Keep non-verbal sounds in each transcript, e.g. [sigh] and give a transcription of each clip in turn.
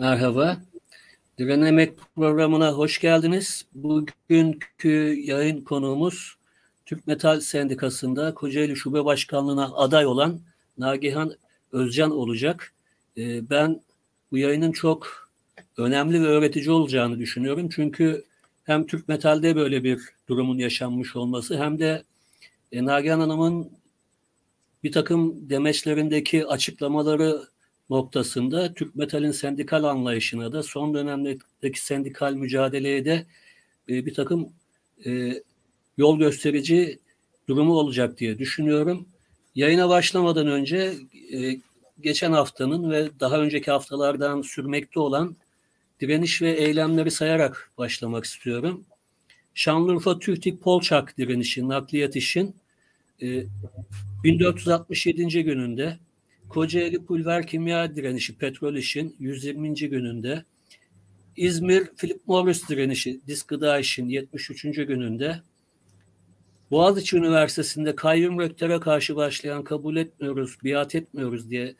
Merhaba. Diren Emek programına hoş geldiniz. Bugünkü yayın konuğumuz Türk Metal Sendikası'nda Kocaeli Şube Başkanlığı'na aday olan Nagihan Özcan olacak. Ee, ben bu yayının çok önemli ve öğretici olacağını düşünüyorum. Çünkü hem Türk Metal'de böyle bir durumun yaşanmış olması hem de e, Nagihan Hanım'ın bir takım demeçlerindeki açıklamaları noktasında Türk Metal'in sendikal anlayışına da son dönemdeki sendikal mücadeleye de e, bir takım e, yol gösterici durumu olacak diye düşünüyorum. Yayına başlamadan önce e, geçen haftanın ve daha önceki haftalardan sürmekte olan direniş ve eylemleri sayarak başlamak istiyorum. Şanlıurfa Türtik Polçak direnişi, nakliyat işin e, 1467. gününde Kocaeli Pulver Kimya direnişi petrol işin 120. gününde İzmir Philip Morris direnişi disk gıda işin 73. gününde Boğaziçi Üniversitesi'nde kayyum rektöre karşı başlayan kabul etmiyoruz, biat etmiyoruz diye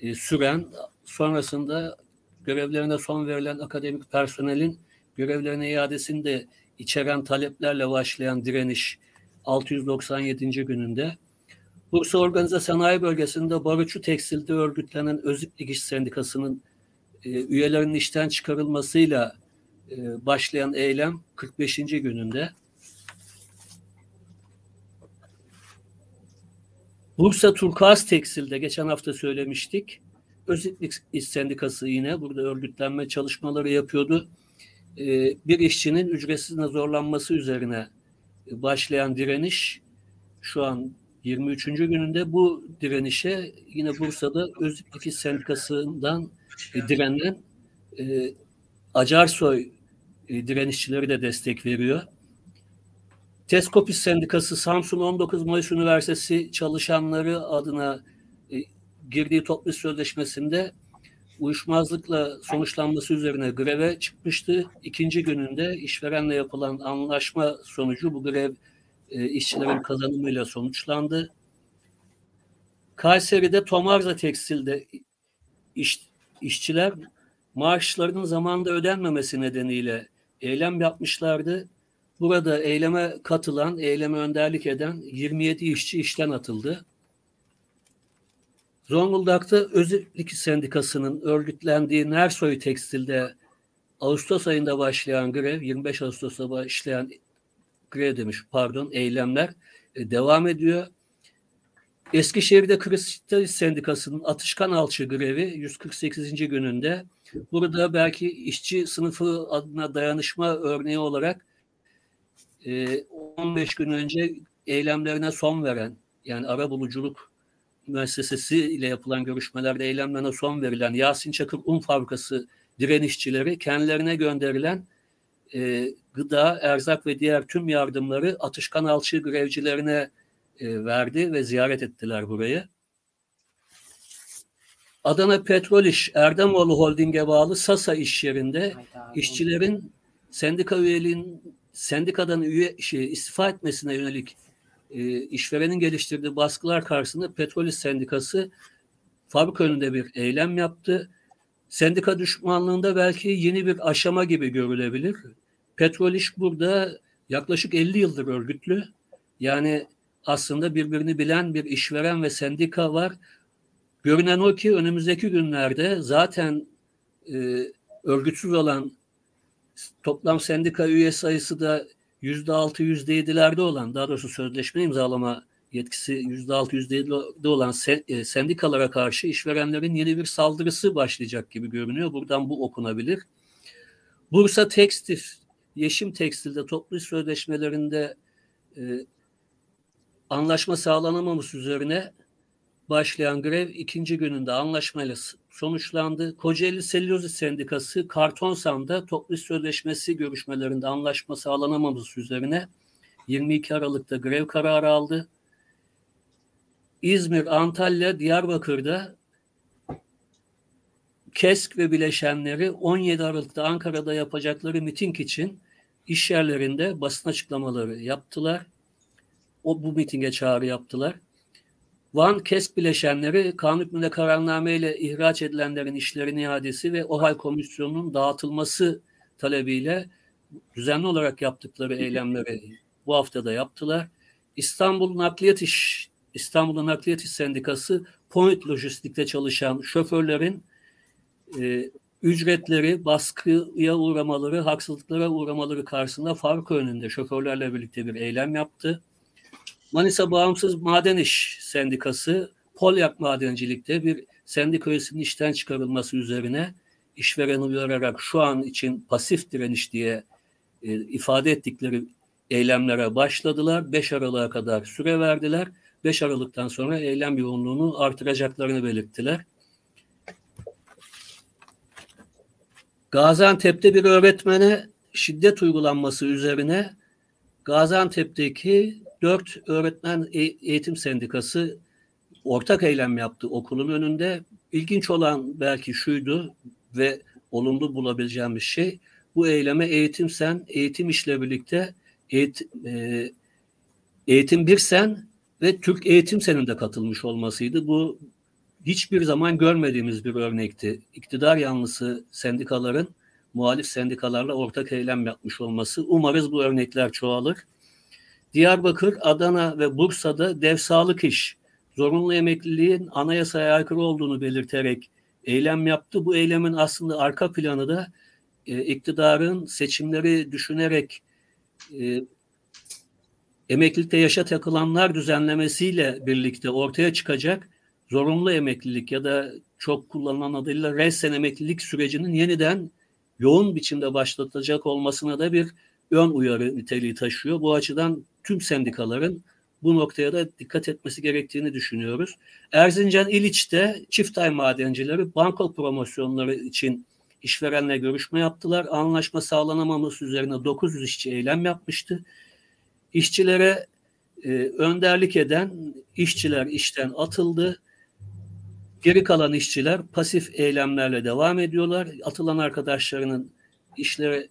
e, süren sonrasında görevlerine son verilen akademik personelin görevlerine iadesini de içeren taleplerle başlayan direniş 697. gününde Bursa Organize Sanayi Bölgesi'nde Barutçu Tekstil'de örgütlenen Özip Dikiş Sendikası'nın e, üyelerinin işten çıkarılmasıyla e, başlayan eylem 45. gününde. Bursa Turkuaz Tekstil'de geçen hafta söylemiştik. Özitlik İş Sendikası yine burada örgütlenme çalışmaları yapıyordu. E, bir işçinin ücretsiz zorlanması üzerine başlayan direniş şu an 23. gününde bu direnişe yine Bursa'da Öztürk Sendikası'ndan e, direnen e, Acarsoy e, direnişçileri de destek veriyor. Teskopis Sendikası Samsun 19 Mayıs Üniversitesi çalışanları adına e, girdiği toplu sözleşmesinde uyuşmazlıkla sonuçlanması üzerine greve çıkmıştı. İkinci gününde işverenle yapılan anlaşma sonucu bu grev e, işçilerin kazanımıyla sonuçlandı. Kayseri'de Tomarza Tekstil'de iş, işçiler maaşlarının zamanında ödenmemesi nedeniyle eylem yapmışlardı. Burada eyleme katılan, eyleme önderlik eden 27 işçi işten atıldı. Zonguldak'ta Özürlük Sendikası'nın örgütlendiği Nersoy Tekstil'de Ağustos ayında başlayan grev, 25 Ağustos'ta başlayan grev demiş pardon eylemler e, devam ediyor. Eskişehir'de Kristal Sendikası'nın Atışkan Alçı grevi 148. gününde. Burada belki işçi sınıfı adına dayanışma örneği olarak 15 e, gün önce eylemlerine son veren yani ara buluculuk müessesesi ile yapılan görüşmelerde eylemlerine son verilen Yasin Çakır Un Fabrikası direnişçileri kendilerine gönderilen e, gıda, erzak ve diğer tüm yardımları Atışkan Alçı grevcilerine e, verdi ve ziyaret ettiler burayı. Adana Petrol İş, Erdemoğlu Holding'e bağlı Sasa iş yerinde işçilerin sendika üyeliğin sendikadan üye şey, istifa etmesine yönelik e, işverenin geliştirdiği baskılar karşısında Petrol İş Sendikası fabrika önünde bir eylem yaptı. Sendika düşmanlığında belki yeni bir aşama gibi görülebilir. Petrol İş burada yaklaşık 50 yıldır örgütlü. Yani aslında birbirini bilen bir işveren ve sendika var. Görünen o ki önümüzdeki günlerde zaten e, örgütsüz olan toplam sendika üye sayısı da yüzde altı, yüzde yedilerde olan, daha doğrusu sözleşme imzalama yetkisi yüzde altı, yüzde yedide olan e, sendikalara karşı işverenlerin yeni bir saldırısı başlayacak gibi görünüyor. Buradan bu okunabilir. Bursa Tekstil Yeşim Tekstil'de toplu sözleşmelerinde e, anlaşma sağlanamaması üzerine başlayan grev ikinci gününde anlaşmayla sonuçlandı. Kocaeli Selüloz Sendikası Kartonsam'da toplu sözleşmesi görüşmelerinde anlaşma sağlanamaması üzerine 22 Aralık'ta grev kararı aldı. İzmir, Antalya, Diyarbakır'da KESK ve bileşenleri 17 Aralık'ta Ankara'da yapacakları miting için iş yerlerinde basın açıklamaları yaptılar. O bu mitinge çağrı yaptılar. Van KESK bileşenleri kanun hükmünde kararname ile ihraç edilenlerin işlerin iadesi ve OHAL komisyonunun dağıtılması talebiyle düzenli olarak yaptıkları eylemleri bu hafta da yaptılar. İstanbul Nakliyat İş İstanbul Nakliyat İş Sendikası Point Lojistik'te çalışan şoförlerin e, ücretleri, baskıya uğramaları, haksızlıklara uğramaları karşısında fark önünde şoförlerle birlikte bir eylem yaptı. Manisa Bağımsız Maden İş Sendikası Polyak Madencilik'te bir sendika üyesinin işten çıkarılması üzerine işveren uyararak şu an için pasif direniş diye e, ifade ettikleri eylemlere başladılar. 5 Aralık'a kadar süre verdiler. 5 Aralık'tan sonra eylem yoğunluğunu artıracaklarını belirttiler. Gaziantep'te bir öğretmene şiddet uygulanması üzerine Gaziantep'teki dört öğretmen e, eğitim sendikası ortak eylem yaptı okulun önünde. İlginç olan belki şuydu ve olumlu bulabileceğimiz şey bu eyleme eğitim sen, eğitim işle birlikte eğitim, e, eğitim bir sen ve Türk eğitim senin de katılmış olmasıydı. Bu hiçbir zaman görmediğimiz bir örnekti. İktidar yanlısı sendikaların muhalif sendikalarla ortak eylem yapmış olması. Umarız bu örnekler çoğalır. Diyarbakır, Adana ve Bursa'da dev sağlık iş, zorunlu emekliliğin anayasaya aykırı olduğunu belirterek eylem yaptı. Bu eylemin aslında arka planı da e, iktidarın seçimleri düşünerek e, emeklilikte yaşa takılanlar düzenlemesiyle birlikte ortaya çıkacak zorunlu emeklilik ya da çok kullanılan adıyla resen emeklilik sürecinin yeniden yoğun biçimde başlatacak olmasına da bir ön uyarı niteliği taşıyor. Bu açıdan tüm sendikaların bu noktaya da dikkat etmesi gerektiğini düşünüyoruz. Erzincan İliç'te çift ay madencileri banko promosyonları için işverenle görüşme yaptılar. Anlaşma sağlanamaması üzerine 900 işçi eylem yapmıştı. İşçilere e, önderlik eden işçiler işten atıldı. Geri kalan işçiler pasif eylemlerle devam ediyorlar. Atılan arkadaşlarının işlere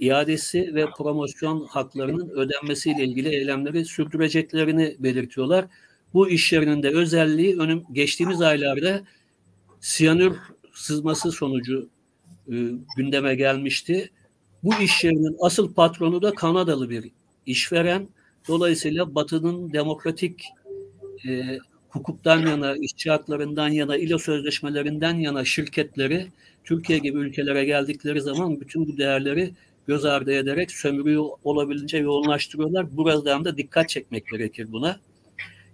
iadesi ve promosyon haklarının ödenmesiyle ilgili eylemleri sürdüreceklerini belirtiyorlar. Bu iş yerinin de özelliği önüm geçtiğimiz aylarda siyanür sızması sonucu e, gündeme gelmişti. Bu iş yerinin asıl patronu da Kanadalı bir işveren. Dolayısıyla Batı'nın demokratik e, hukuktan yana, işçi haklarından yana, ILO sözleşmelerinden yana şirketleri Türkiye gibi ülkelere geldikleri zaman bütün bu değerleri göz ardı ederek sömürüyü olabildiğince yoğunlaştırıyorlar. Buradan da dikkat çekmek gerekir buna.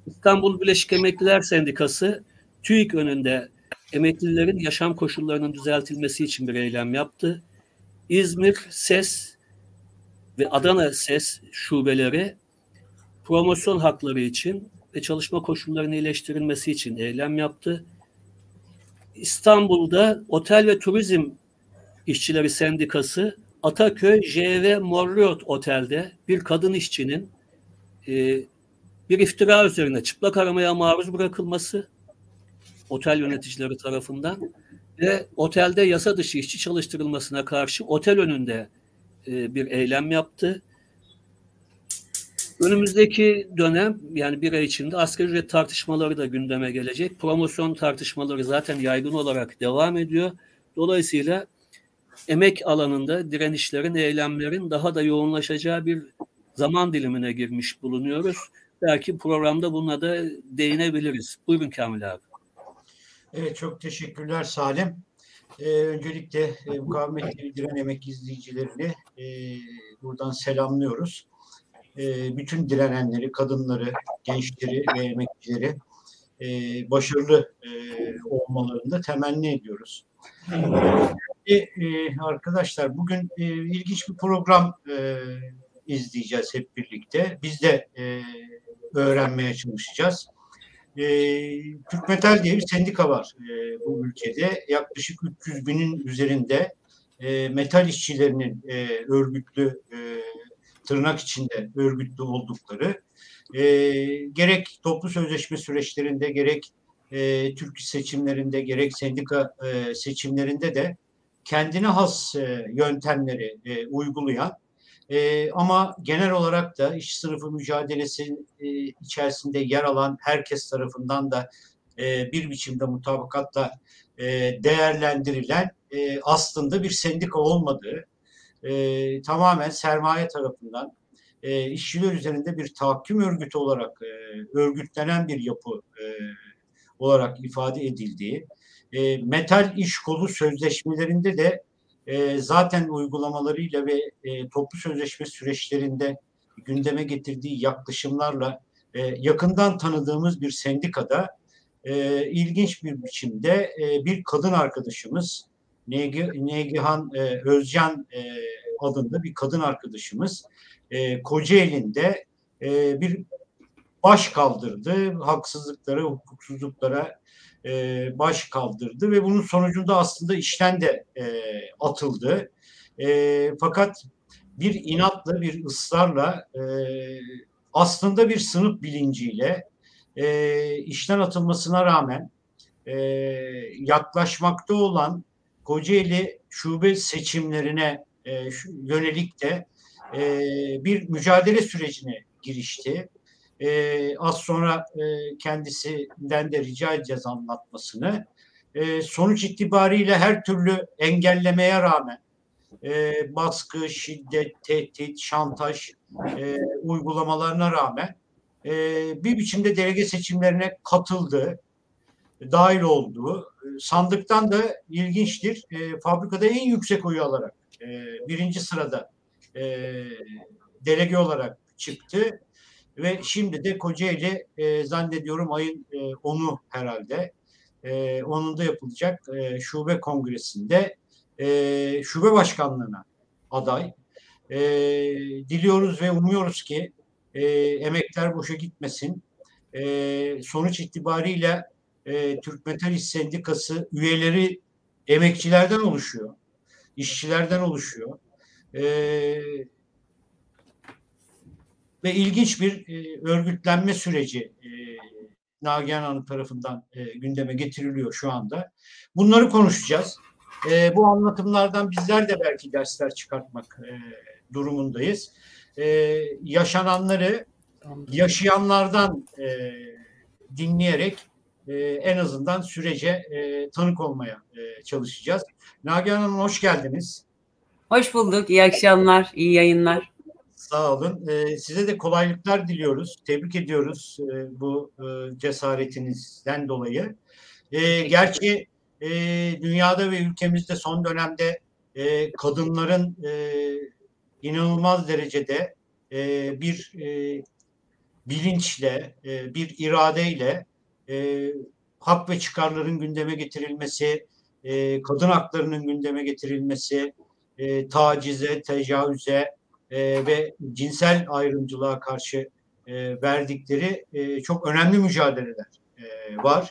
İstanbul Birleşik Emekliler Sendikası TÜİK önünde emeklilerin yaşam koşullarının düzeltilmesi için bir eylem yaptı. İzmir SES ve Adana SES şubeleri promosyon hakları için ve çalışma koşullarının iyileştirilmesi için eylem yaptı. İstanbul'da Otel ve Turizm İşçileri Sendikası Ataköy JV Morriot Otel'de bir kadın işçinin e, bir iftira üzerine çıplak aramaya maruz bırakılması otel yöneticileri tarafından ve otelde yasa dışı işçi çalıştırılmasına karşı otel önünde e, bir eylem yaptı. Önümüzdeki dönem yani bir ay içinde asgari ücret tartışmaları da gündeme gelecek. Promosyon tartışmaları zaten yaygın olarak devam ediyor. Dolayısıyla emek alanında direnişlerin, eylemlerin daha da yoğunlaşacağı bir zaman dilimine girmiş bulunuyoruz. Belki programda buna da değinebiliriz. Buyurun Kamil abi. Evet çok teşekkürler Salim. Ee, öncelikle e, mukavemet diren emek izleyicilerini e, buradan selamlıyoruz. E, bütün direnenleri, kadınları, gençleri ve emekçileri e, başarılı e, olmalarını da temenni ediyoruz. E, arkadaşlar bugün e, ilginç bir program e, izleyeceğiz hep birlikte. Biz de e, öğrenmeye çalışacağız. E, Türk Metal diye bir sendika var e, bu ülkede. Yaklaşık 300 binin üzerinde e, metal işçilerinin e, örgütlü e, tırnak içinde örgütlü oldukları e, gerek toplu sözleşme süreçlerinde gerek e, Türk seçimlerinde gerek sendika e, seçimlerinde de kendine has e, yöntemleri e, uygulayan E, ama genel olarak da iş sınıfı mücadelesi e, içerisinde yer alan herkes tarafından da e, bir biçimde mutabakatla e, değerlendirilen e, aslında bir sendika olmadığı, e, tamamen sermaye tarafından e, işçiler üzerinde bir tahakküm örgütü olarak e, örgütlenen bir yapı e, olarak ifade edildiği, e, metal iş kolu sözleşmelerinde de e, zaten uygulamalarıyla ve e, toplu sözleşme süreçlerinde gündeme getirdiği yaklaşımlarla e, yakından tanıdığımız bir sendikada e, ilginç bir biçimde e, bir kadın arkadaşımız Negi, Negihan e, Özcan e, adında bir kadın arkadaşımız e, Kocaeli'nde e, bir baş kaldırdı. Haksızlıklara, hukuksuzluklara e, baş kaldırdı ve bunun sonucunda aslında işten de e, atıldı. E, fakat bir inatla, bir ısrarla e, aslında bir sınıf bilinciyle e, işten atılmasına rağmen e, yaklaşmakta olan Kocaeli şube seçimlerine e, yönelik de e, bir mücadele sürecine girişti. E, az sonra e, kendisinden de rica edeceğiz anlatmasını. E, sonuç itibariyle her türlü engellemeye rağmen e, baskı, şiddet, tehdit, şantaj e, uygulamalarına rağmen e, bir biçimde delege seçimlerine katıldı, dahil oldu. Sandıktan da ilginçtir. E, fabrikada en yüksek oyu alarak e, birinci sırada e, delege olarak çıktı ve şimdi de Kocaeli e, zannediyorum ayın e, 10'u herhalde e, onun da yapılacak e, şube kongresinde e, şube başkanlığına aday. E, diliyoruz ve umuyoruz ki e, emekler boşa gitmesin. E, sonuç itibariyle e, Türk Metal İş Sendikası üyeleri emekçilerden oluşuyor, işçilerden oluşuyor. E, ve ilginç bir e, örgütlenme süreci e, Nagihan Hanım tarafından e, gündeme getiriliyor şu anda. Bunları konuşacağız. E, bu anlatımlardan bizler de belki dersler çıkartmak e, durumundayız. E, yaşananları yaşayanlardan e, dinleyerek e, en azından sürece e, tanık olmaya e, çalışacağız. Nagihan Hanım hoş geldiniz. Hoş bulduk. İyi akşamlar, iyi yayınlar. Sağ olun. E, size de kolaylıklar diliyoruz. Tebrik ediyoruz e, bu e, cesaretinizden dolayı. E, gerçi e, dünyada ve ülkemizde son dönemde e, kadınların e, inanılmaz derecede e, bir e, bilinçle, e, bir iradeyle e, hak ve çıkarların gündeme getirilmesi, e, kadın haklarının gündeme getirilmesi, e, tacize, tecavüze e, ve cinsel ayrımcılığa karşı e, verdikleri e, çok önemli mücadeleler e, var.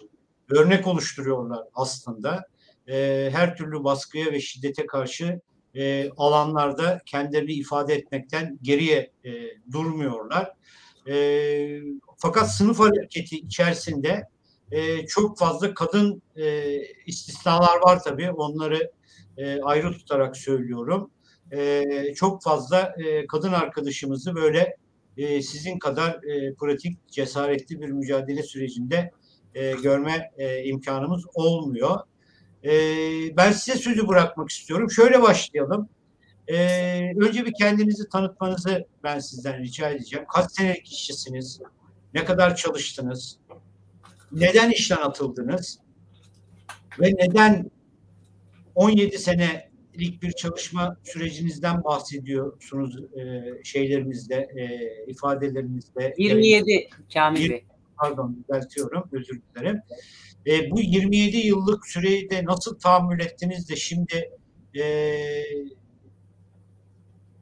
Örnek oluşturuyorlar aslında. E, her türlü baskıya ve şiddete karşı e, alanlarda kendilerini ifade etmekten geriye e, durmuyorlar. E, fakat sınıf hareketi içerisinde e, çok fazla kadın e, istisnalar var tabii. Onları e, ayrı tutarak söylüyorum. E, çok fazla e, kadın arkadaşımızı böyle e, sizin kadar e, pratik, cesaretli bir mücadele sürecinde e, görme e, imkanımız olmuyor. E, ben size sözü bırakmak istiyorum. Şöyle başlayalım. Ee, önce bir kendinizi tanıtmanızı ben sizden rica edeceğim. Kaç senelik işçisiniz? Ne kadar çalıştınız? Neden işten atıldınız? Ve neden 17 senelik bir çalışma sürecinizden bahsediyorsunuz e, şeylerinizde, e, ifadelerinizde? 27 Kamil Bey. Pardon düzeltiyorum, özür dilerim. E, bu 27 yıllık süreyi de nasıl tahammül ettiniz de şimdi e,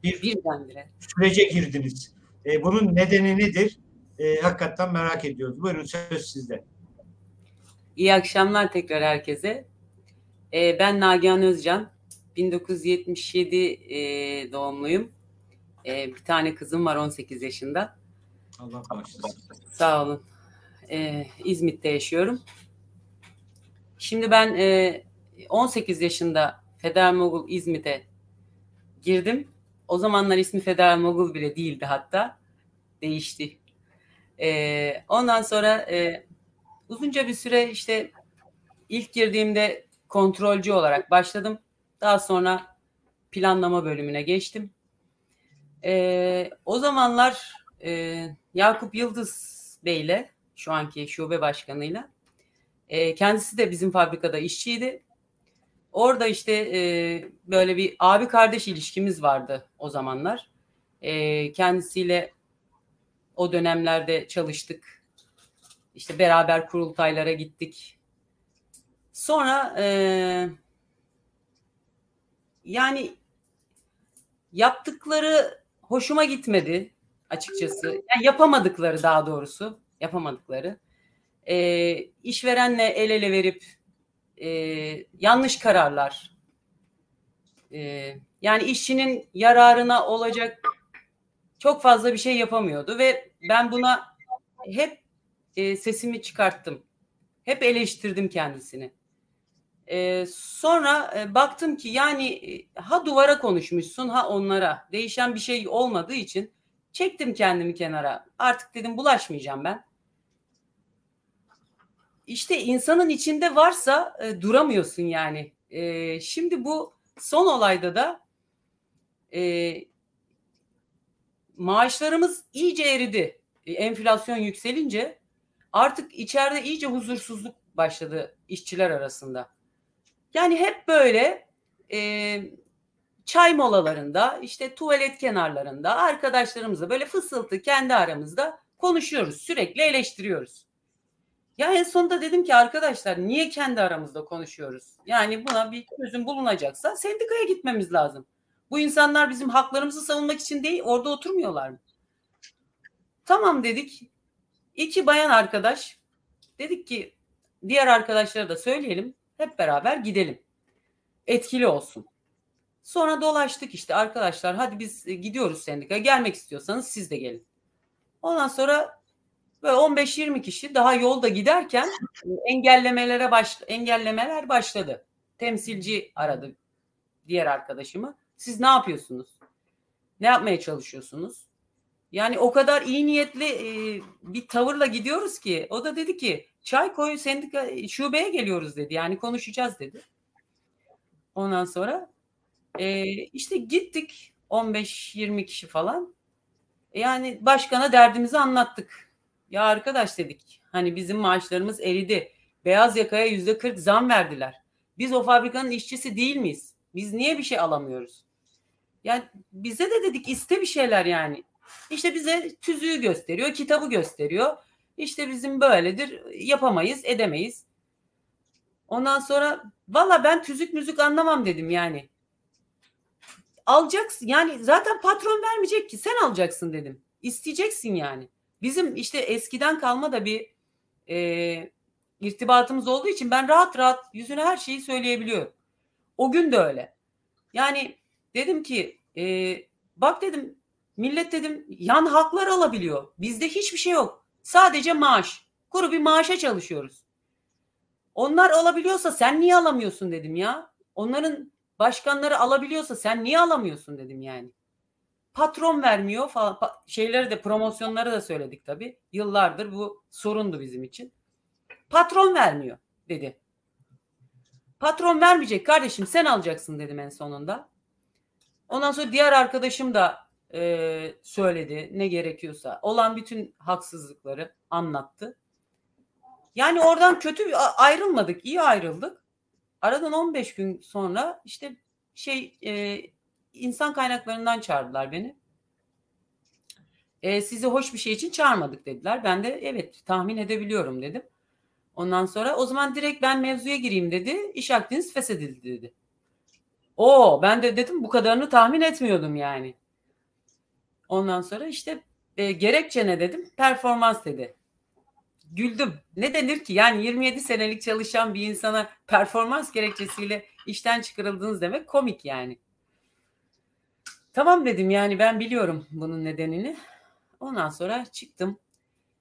bir Birdenbire. sürece girdiniz. E, bunun nedeni nedir? E, hakikaten merak ediyoruz. Buyurun söz sizde. İyi akşamlar tekrar herkese. E, ben Nagihan Özcan. 1977 e, doğumluyum. E, bir tane kızım var 18 yaşında. Allah bağışlasın. Sağ olun. E, İzmit'te yaşıyorum. Şimdi ben e, 18 yaşında Federal Mogul İzmit'e girdim. o zamanlar ismi Federal Mogul bile değildi hatta. Değişti. E, ondan sonra e, uzunca bir süre işte ilk girdiğimde kontrolcü olarak başladım. Daha sonra planlama bölümüne geçtim. E, o zamanlar e, Yakup Yıldız Bey'le şu anki şube başkanıyla e, kendisi de bizim fabrikada işçiydi. Orada işte e, böyle bir abi kardeş ilişkimiz vardı o zamanlar. E, kendisiyle o dönemlerde çalıştık. İşte beraber kurultaylara gittik. Sonra e, yani yaptıkları hoşuma gitmedi açıkçası. Yani yapamadıkları daha doğrusu yapamadıkları. E, işverenle el ele verip e, yanlış kararlar. E, yani işçinin yararına olacak çok fazla bir şey yapamıyordu ve ben buna hep e, sesimi çıkarttım. Hep eleştirdim kendisini. E, sonra e, baktım ki yani ha duvara konuşmuşsun ha onlara değişen bir şey olmadığı için çektim kendimi kenara. Artık dedim bulaşmayacağım ben. İşte insanın içinde varsa e, duramıyorsun yani. E, şimdi bu son olayda da e, maaşlarımız iyice eridi. E, enflasyon yükselince artık içeride iyice huzursuzluk başladı işçiler arasında. Yani hep böyle e, çay molalarında, işte tuvalet kenarlarında arkadaşlarımızla böyle fısıltı kendi aramızda konuşuyoruz. Sürekli eleştiriyoruz. Ya en sonunda dedim ki arkadaşlar niye kendi aramızda konuşuyoruz? Yani buna bir çözüm bulunacaksa sendikaya gitmemiz lazım. Bu insanlar bizim haklarımızı savunmak için değil orada oturmuyorlar mı? Tamam dedik. İki bayan arkadaş dedik ki diğer arkadaşlara da söyleyelim. Hep beraber gidelim. Etkili olsun. Sonra dolaştık işte arkadaşlar hadi biz gidiyoruz sendika. Gelmek istiyorsanız siz de gelin. Ondan sonra böyle 15-20 kişi daha yolda giderken engellemelere baş, engellemeler başladı. Temsilci aradı diğer arkadaşımı. Siz ne yapıyorsunuz? Ne yapmaya çalışıyorsunuz? Yani o kadar iyi niyetli e, bir tavırla gidiyoruz ki o da dedi ki çay koy sendika şubeye geliyoruz dedi. Yani konuşacağız dedi. Ondan sonra e, işte gittik 15-20 kişi falan. Yani başkana derdimizi anlattık. Ya arkadaş dedik hani bizim maaşlarımız eridi. Beyaz yakaya yüzde 40 zam verdiler. Biz o fabrikanın işçisi değil miyiz? Biz niye bir şey alamıyoruz? Yani bize de dedik iste bir şeyler yani. İşte bize tüzüğü gösteriyor, kitabı gösteriyor. İşte bizim böyledir, yapamayız, edemeyiz. Ondan sonra valla ben tüzük müzik anlamam dedim yani. Alacaksın yani zaten patron vermeyecek ki sen alacaksın dedim. İsteyeceksin yani. Bizim işte eskiden kalma da bir e, irtibatımız olduğu için ben rahat rahat yüzüne her şeyi söyleyebiliyorum. O gün de öyle. Yani dedim ki e, bak dedim millet dedim yan haklar alabiliyor. Bizde hiçbir şey yok. Sadece maaş. Kuru bir maaşa çalışıyoruz. Onlar alabiliyorsa sen niye alamıyorsun dedim ya. Onların başkanları alabiliyorsa sen niye alamıyorsun dedim yani. Patron vermiyor falan şeyleri de promosyonları da söyledik tabii. Yıllardır bu sorundu bizim için. Patron vermiyor dedi. Patron vermeyecek kardeşim sen alacaksın dedim en sonunda. Ondan sonra diğer arkadaşım da e, söyledi ne gerekiyorsa. Olan bütün haksızlıkları anlattı. Yani oradan kötü ayrılmadık, iyi ayrıldık. Aradan 15 gün sonra işte şey e, insan kaynaklarından çağırdılar beni. E, sizi hoş bir şey için çağırmadık dediler. Ben de evet tahmin edebiliyorum dedim. Ondan sonra o zaman direkt ben mevzuya gireyim dedi. İş akdiniz feshedildi dedi. O ben de dedim bu kadarını tahmin etmiyordum yani. Ondan sonra işte e, gerekçe ne dedim? Performans dedi. Güldüm. Ne denir ki? Yani 27 senelik çalışan bir insana performans gerekçesiyle işten çıkarıldınız demek komik yani. Tamam dedim yani ben biliyorum bunun nedenini. Ondan sonra çıktım.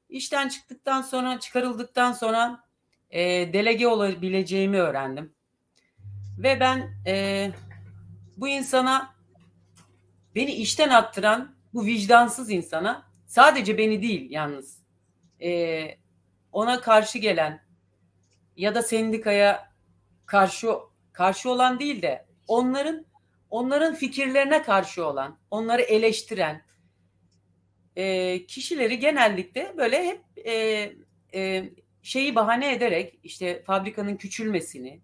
İşten çıktıktan sonra çıkarıldıktan sonra e, delege olabileceğimi öğrendim. Ve ben e, bu insana beni işten attıran bu vicdansız insana sadece beni değil yalnız e, ona karşı gelen ya da sendikaya karşı karşı olan değil de onların onların fikirlerine karşı olan, onları eleştiren e, kişileri genellikle böyle hep e, e, şeyi bahane ederek işte fabrikanın küçülmesini,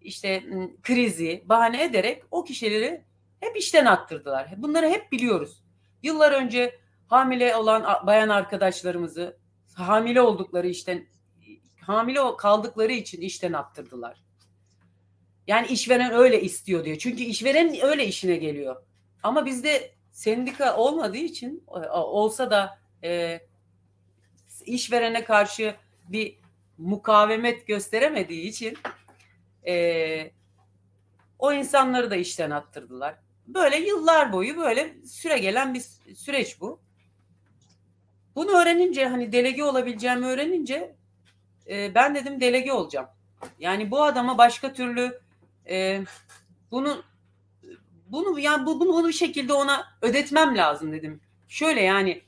işte krizi bahane ederek o kişileri hep işten attırdılar. Bunları hep biliyoruz. Yıllar önce hamile olan bayan arkadaşlarımızı hamile oldukları işten hamile kaldıkları için işten attırdılar. Yani işveren öyle istiyor diyor. Çünkü işveren öyle işine geliyor. Ama bizde sendika olmadığı için olsa da e, işverene karşı bir mukavemet gösteremediği için e, o insanları da işten attırdılar. Böyle yıllar boyu böyle süre gelen bir süreç bu. Bunu öğrenince hani delege olabileceğimi öğrenince e, ben dedim delege olacağım. Yani bu adama başka türlü e, bunu bunu yani bu, bunu, bunu bir şekilde ona ödetmem lazım dedim. Şöyle yani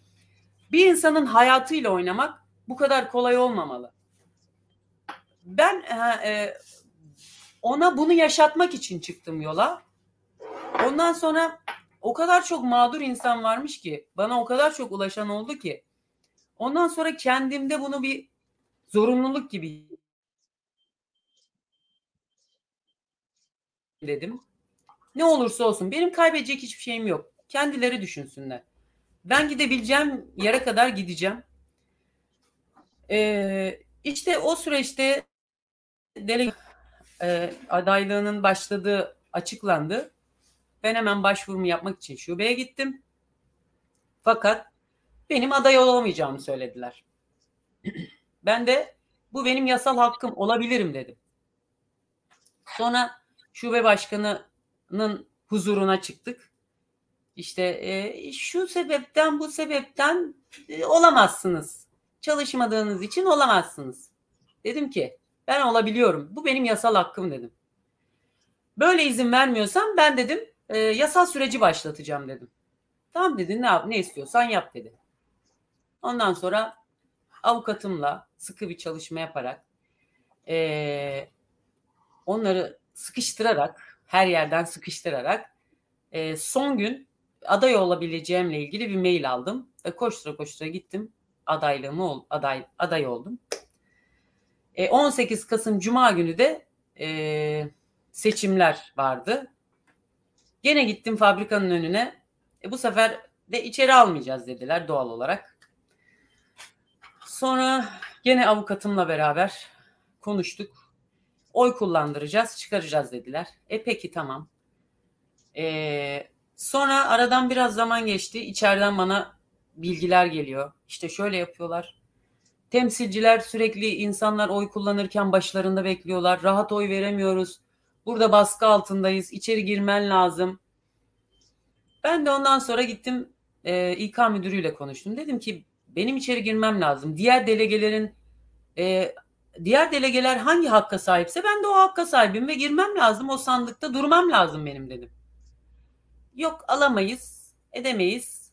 bir insanın hayatıyla oynamak bu kadar kolay olmamalı. Ben e, e, ona bunu yaşatmak için çıktım yola. Ondan sonra o kadar çok mağdur insan varmış ki bana o kadar çok ulaşan oldu ki ondan sonra kendimde bunu bir zorunluluk gibi dedim. Ne olursa olsun benim kaybedecek hiçbir şeyim yok. Kendileri düşünsünler. Ben gidebileceğim yere kadar gideceğim. Ee, işte o süreçte dele e, adaylığının başladığı açıklandı. Ben hemen başvurumu yapmak için şubeye gittim. Fakat benim aday olamayacağımı söylediler. [clears throat] ben de bu benim yasal hakkım olabilirim dedim. Sonra şube başkanının huzuruna çıktık. İşte e, şu sebepten bu sebepten e, olamazsınız. Çalışmadığınız için olamazsınız. Dedim ki ben olabiliyorum. Bu benim yasal hakkım dedim. Böyle izin vermiyorsam ben dedim e, yasal süreci başlatacağım dedim. Tamam dedi ne yap ne istiyorsan yap dedi. Ondan sonra avukatımla sıkı bir çalışma yaparak e, onları sıkıştırarak her yerden sıkıştırarak e, son gün aday olabileceğimle ilgili bir mail aldım ve koştura koştura gittim adaylığımı aday aday oldum. E, 18 Kasım Cuma günü de e, seçimler vardı. Gene gittim fabrikanın önüne. E, bu sefer de içeri almayacağız dediler doğal olarak. Sonra gene avukatımla beraber konuştuk oy kullandıracağız, çıkaracağız dediler. E peki tamam. E, sonra aradan biraz zaman geçti. İçeriden bana bilgiler geliyor. İşte şöyle yapıyorlar. Temsilciler sürekli insanlar oy kullanırken başlarında bekliyorlar. Rahat oy veremiyoruz. Burada baskı altındayız. İçeri girmen lazım. Ben de ondan sonra gittim e, İK müdürüyle konuştum. Dedim ki benim içeri girmem lazım. Diğer delegelerin e, diğer delegeler hangi hakka sahipse ben de o hakka sahibim ve girmem lazım o sandıkta durmam lazım benim dedim. Yok alamayız edemeyiz.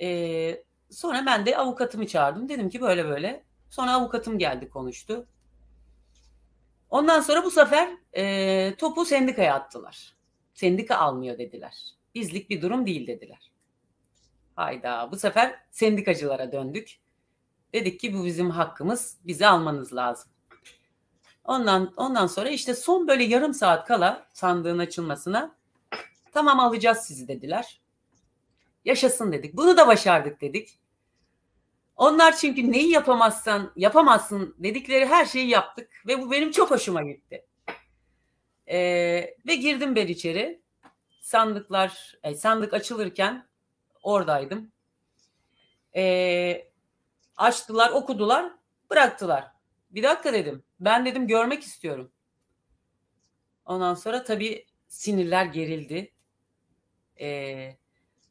Ee, sonra ben de avukatımı çağırdım dedim ki böyle böyle. Sonra avukatım geldi konuştu. Ondan sonra bu sefer e, topu sendikaya attılar. Sendika almıyor dediler. Bizlik bir durum değil dediler. Hayda bu sefer sendikacılara döndük. Dedik ki bu bizim hakkımız. Bizi almanız lazım. Ondan ondan sonra işte son böyle yarım saat kala sandığın açılmasına tamam alacağız sizi dediler. Yaşasın dedik. Bunu da başardık dedik. Onlar çünkü neyi yapamazsan yapamazsın dedikleri her şeyi yaptık ve bu benim çok hoşuma gitti. Ee, ve girdim ben içeri. Sandıklar, e, sandık açılırken oradaydım. Ee, Açtılar, okudular, bıraktılar. Bir dakika dedim. Ben dedim görmek istiyorum. Ondan sonra tabii sinirler gerildi. Ee,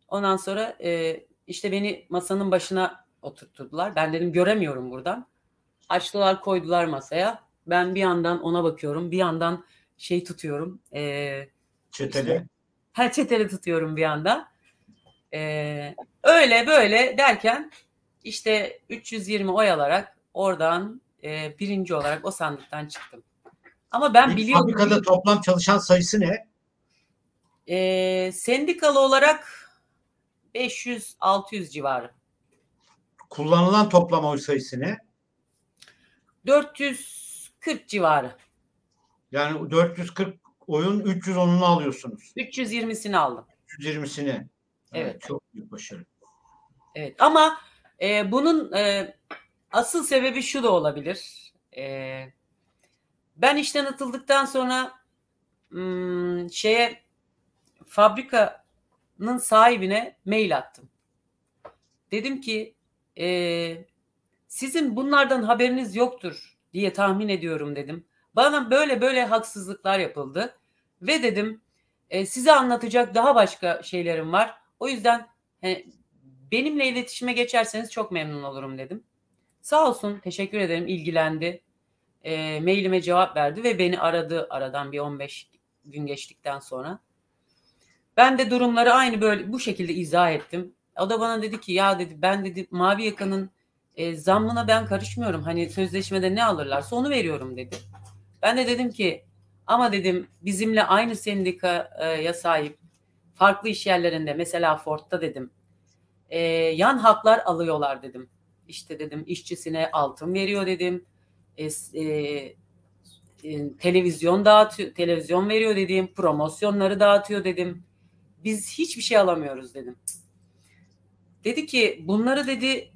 ondan sonra e, işte beni masanın başına oturttular. Ben dedim göremiyorum buradan. Açtılar koydular masaya. Ben bir yandan ona bakıyorum. Bir yandan şey tutuyorum. E, çetele. Işte, her çeteli tutuyorum bir anda. Ee, öyle böyle derken işte 320 oy alarak oradan e, birinci olarak o sandıktan çıktım. Ama ben İlk biliyorum. Fabrikada toplam çalışan sayısı ne? E, sendikalı olarak 500-600 civarı. Kullanılan toplam oy sayısı ne? 440 civarı. Yani 440 oyun 310'unu alıyorsunuz. 320'sini aldım. 320'sini. Evet. Evet. Çok büyük başarı. Evet ama e, bunun e, asıl sebebi şu da olabilir. E, ben işten atıldıktan sonra hmm, şeye fabrikanın sahibine mail attım. Dedim ki e, sizin bunlardan haberiniz yoktur diye tahmin ediyorum dedim. Bana böyle böyle haksızlıklar yapıldı ve dedim e, size anlatacak daha başka şeylerim var. O yüzden e, benimle iletişime geçerseniz çok memnun olurum dedim. Sağ olsun teşekkür ederim ilgilendi. E, mailime cevap verdi ve beni aradı aradan bir 15 gün geçtikten sonra. Ben de durumları aynı böyle bu şekilde izah ettim. O da bana dedi ki ya dedi ben dedi mavi yakanın e, zammına ben karışmıyorum. Hani sözleşmede ne alırlarsa onu veriyorum dedi. Ben de dedim ki ama dedim bizimle aynı sendikaya sahip farklı iş yerlerinde mesela Ford'da dedim e, yan haklar alıyorlar dedim. İşte dedim işçisine altın veriyor dedim. E, e, e, televizyon dağıtıyor, televizyon veriyor dedim. Promosyonları dağıtıyor dedim. Biz hiçbir şey alamıyoruz dedim. Dedi ki bunları dedi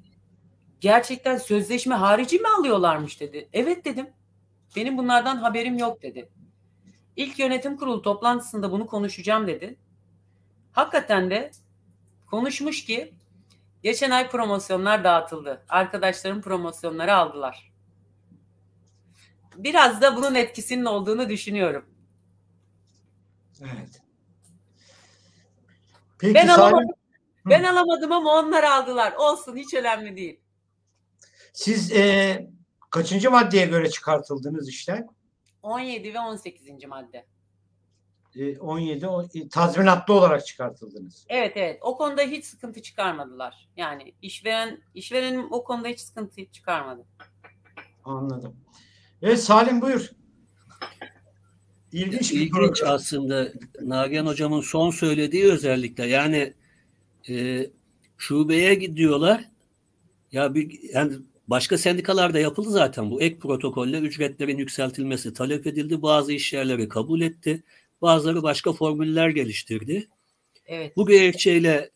gerçekten sözleşme harici mi alıyorlarmış dedi. Evet dedim. Benim bunlardan haberim yok dedi. İlk yönetim kurulu toplantısında bunu konuşacağım dedi. Hakikaten de konuşmuş ki geçen ay promosyonlar dağıtıldı. Arkadaşlarım promosyonları aldılar. Biraz da bunun etkisinin olduğunu düşünüyorum. Evet. Peki Ben alamadım. Ben alamadım ama onlar aldılar. Olsun hiç önemli değil. siz e, kaçıncı maddeye göre çıkartıldınız işten? 17 ve 18. madde. E, 17 o, e, tazminatlı olarak çıkartıldınız. Evet evet. O konuda hiç sıkıntı çıkarmadılar. Yani işveren işverenim o konuda hiç sıkıntı çıkarmadı. Anladım. Evet Salim buyur. İlginç bir İlginç program. aslında Nagihan hocamın son söylediği özellikle yani e, şubeye gidiyorlar ya bir yani başka sendikalarda yapıldı zaten bu ek protokolle ücretlerin yükseltilmesi talep edildi. Bazı iş yerleri kabul etti. Bazıları başka formüller geliştirdi. Evet. Bu gerekçeyle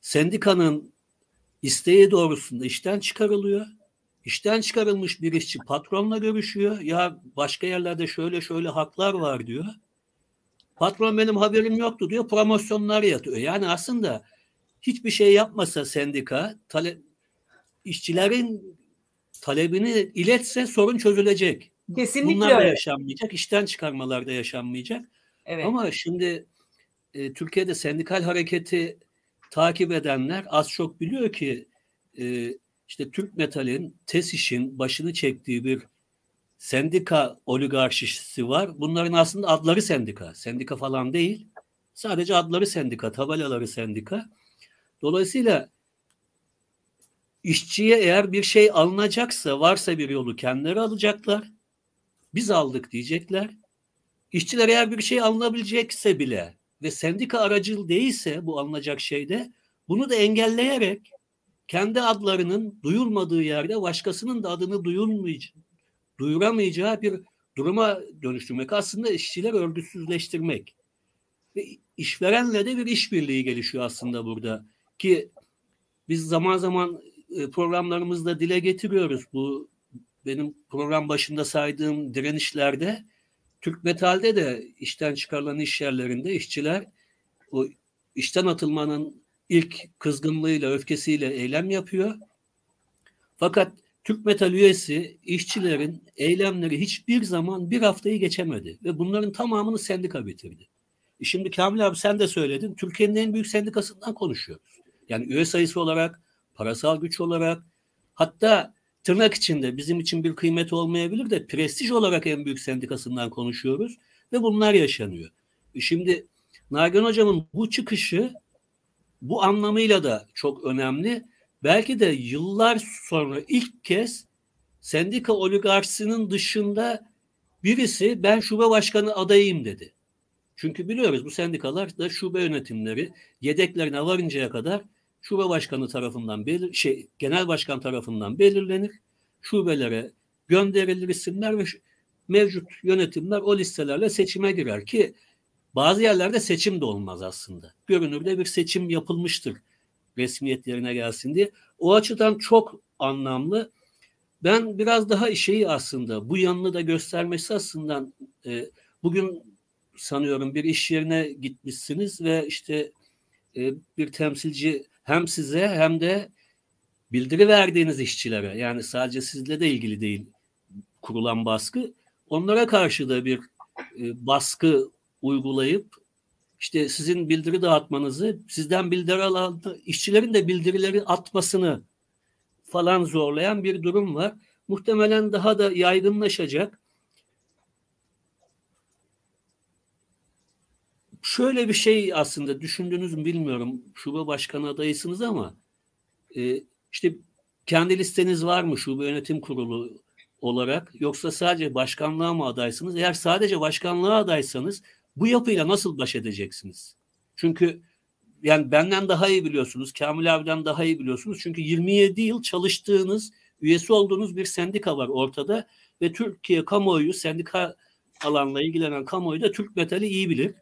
sendikanın isteği doğrusunda işten çıkarılıyor. İşten çıkarılmış bir işçi patronla görüşüyor. Ya başka yerlerde şöyle şöyle haklar var diyor. Patron benim haberim yoktu diyor. Promosyonlar yatıyor. Yani aslında hiçbir şey yapmasa sendika tale, işçilerin talebini iletse sorun çözülecek. Kesinlikle Bunlar da yaşanmayacak. işten çıkarmalar da yaşanmayacak. Evet. Ama şimdi e, Türkiye'de sendikal hareketi takip edenler az çok biliyor ki e, işte Türk Metal'in TESİŞ'in başını çektiği bir sendika oligarşisi var. Bunların aslında adları sendika. Sendika falan değil. Sadece adları sendika, tabelaları sendika. Dolayısıyla işçiye eğer bir şey alınacaksa varsa bir yolu kendileri alacaklar. Biz aldık diyecekler. İşçiler eğer bir şey alınabilecekse bile ve sendika aracıl değilse bu alınacak şeyde bunu da engelleyerek kendi adlarının duyulmadığı yerde başkasının da adını duyuramayacağı bir duruma dönüştürmek. Aslında işçiler örgütsüzleştirmek. Ve işverenle de bir işbirliği gelişiyor aslında burada. Ki biz zaman zaman e, programlarımızda dile getiriyoruz. Bu benim program başında saydığım direnişlerde Türk Metal'de de işten çıkarılan iş yerlerinde işçiler o işten atılmanın ilk kızgınlığıyla, öfkesiyle eylem yapıyor. Fakat Türk Metal üyesi işçilerin eylemleri hiçbir zaman bir haftayı geçemedi ve bunların tamamını sendika bitirdi. E şimdi Kamil abi sen de söyledin. Türkiye'nin en büyük sendikasından konuşuyoruz. Yani üye sayısı olarak, parasal güç olarak hatta tırnak içinde bizim için bir kıymet olmayabilir de prestij olarak en büyük sendikasından konuşuyoruz ve bunlar yaşanıyor. E Şimdi Nagihan hocamın bu çıkışı bu anlamıyla da çok önemli. Belki de yıllar sonra ilk kez sendika oligarşisinin dışında birisi ben şube başkanı adayıyım dedi. Çünkü biliyoruz bu sendikalar da şube yönetimleri yedeklerine varıncaya kadar şube başkanı tarafından belir şey genel başkan tarafından belirlenir. Şubelere gönderilir isimler ve mevcut yönetimler o listelerle seçime girer ki bazı yerlerde seçim de olmaz aslında. Görünürde bir seçim yapılmıştır resmiyet yerine gelsin diye. O açıdan çok anlamlı. Ben biraz daha şeyi aslında bu yanını da göstermesi aslında e, bugün sanıyorum bir iş yerine gitmişsiniz ve işte e, bir temsilci hem size hem de bildiri verdiğiniz işçilere yani sadece sizle de ilgili değil kurulan baskı onlara karşı da bir e, baskı uygulayıp işte sizin bildiri dağıtmanızı sizden bildiri alan işçilerin de bildirileri atmasını falan zorlayan bir durum var. Muhtemelen daha da yaygınlaşacak. Şöyle bir şey aslında düşündünüz mü bilmiyorum. Şube başkanı adayısınız ama e, işte kendi listeniz var mı şube yönetim kurulu olarak yoksa sadece başkanlığa mı adaysınız? Eğer sadece başkanlığa adaysanız bu yapıyla nasıl baş edeceksiniz? Çünkü yani benden daha iyi biliyorsunuz, Kamil abiden daha iyi biliyorsunuz. Çünkü 27 yıl çalıştığınız, üyesi olduğunuz bir sendika var ortada ve Türkiye kamuoyu, sendika alanla ilgilenen kamuoyu da Türk metali iyi bilir.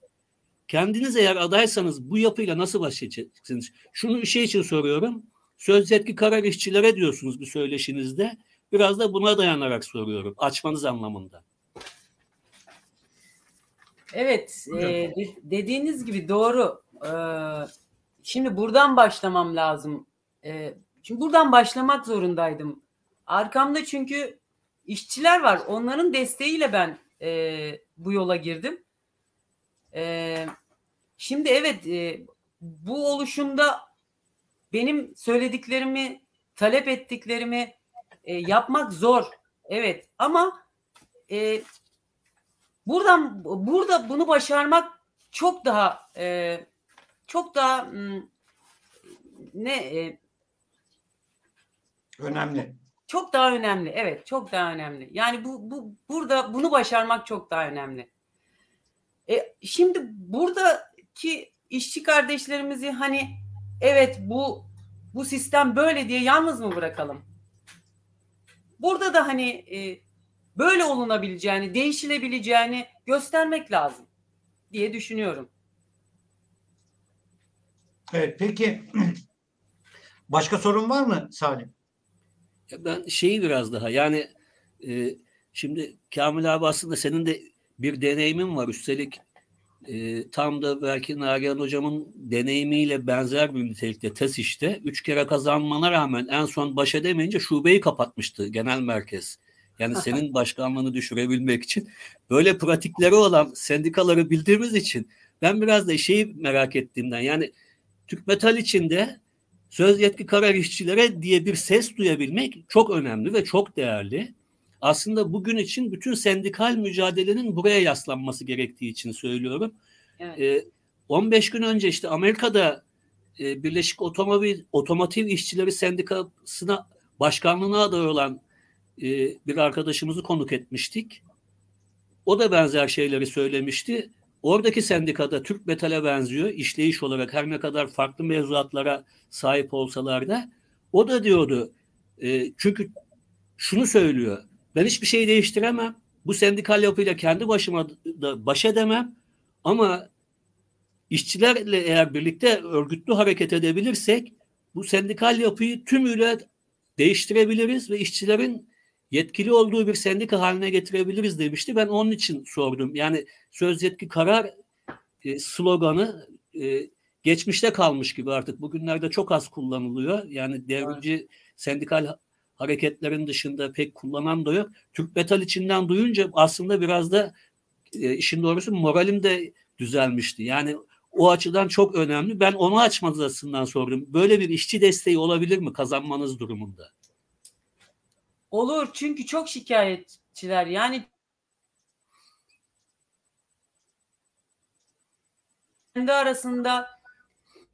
Kendiniz eğer adaysanız bu yapıyla nasıl baş edeceksiniz? Şunu şey için soruyorum. Söz yetki karar işçilere diyorsunuz bir söyleşinizde. Biraz da buna dayanarak soruyorum. Açmanız anlamında. Evet, e, dediğiniz gibi doğru. E, şimdi buradan başlamam lazım. E, çünkü buradan başlamak zorundaydım. Arkamda çünkü işçiler var. Onların desteğiyle ben e, bu yola girdim. E, şimdi evet, e, bu oluşumda benim söylediklerimi, talep ettiklerimi e, yapmak zor. Evet, ama e, Buradan burada bunu başarmak çok daha e, çok daha m, ne e, önemli. Çok daha önemli. Evet, çok daha önemli. Yani bu bu burada bunu başarmak çok daha önemli. E, şimdi buradaki işçi kardeşlerimizi hani evet bu bu sistem böyle diye yalnız mı bırakalım? Burada da hani e, böyle olunabileceğini, değişilebileceğini göstermek lazım diye düşünüyorum. Evet, peki [clears throat] başka sorun var mı Salim? Ben şeyi biraz daha yani e, şimdi Kamil abi aslında senin de bir deneyimin var üstelik e, tam da belki Nagihan hocamın deneyimiyle benzer bir nitelikte test işte üç kere kazanmana rağmen en son baş edemeyince şubeyi kapatmıştı genel merkez. Yani senin başkanlığını düşürebilmek için böyle pratikleri olan sendikaları bildiğimiz için ben biraz da şeyi merak ettiğimden yani Türk Metal içinde söz yetki karar işçilere diye bir ses duyabilmek çok önemli ve çok değerli. Aslında bugün için bütün sendikal mücadelenin buraya yaslanması gerektiği için söylüyorum. Evet. Ee, 15 gün önce işte Amerika'da e, Birleşik Otomobil Otomotiv İşçileri Sendikası'na başkanlığına aday olan e, bir arkadaşımızı konuk etmiştik. O da benzer şeyleri söylemişti. Oradaki sendikada Türk Metal'e benziyor işleyiş olarak her ne kadar farklı mevzuatlara sahip olsalar da o da diyordu e, çünkü şunu söylüyor ben hiçbir şey değiştiremem bu sendikal yapıyla kendi başıma da baş edemem ama işçilerle eğer birlikte örgütlü hareket edebilirsek bu sendikal yapıyı tümüyle değiştirebiliriz ve işçilerin yetkili olduğu bir sendika haline getirebiliriz demişti. Ben onun için sordum. Yani söz yetki karar e, sloganı e, geçmişte kalmış gibi artık. Bugünlerde çok az kullanılıyor. Yani devrimci sendikal hareketlerin dışında pek kullanan da yok. Türk metal içinden duyunca aslında biraz da e, işin doğrusu moralim de düzelmişti. Yani o açıdan çok önemli. Ben onu açmanızdan sordum. Böyle bir işçi desteği olabilir mi kazanmanız durumunda? Olur çünkü çok şikayetçiler. Yani kendi arasında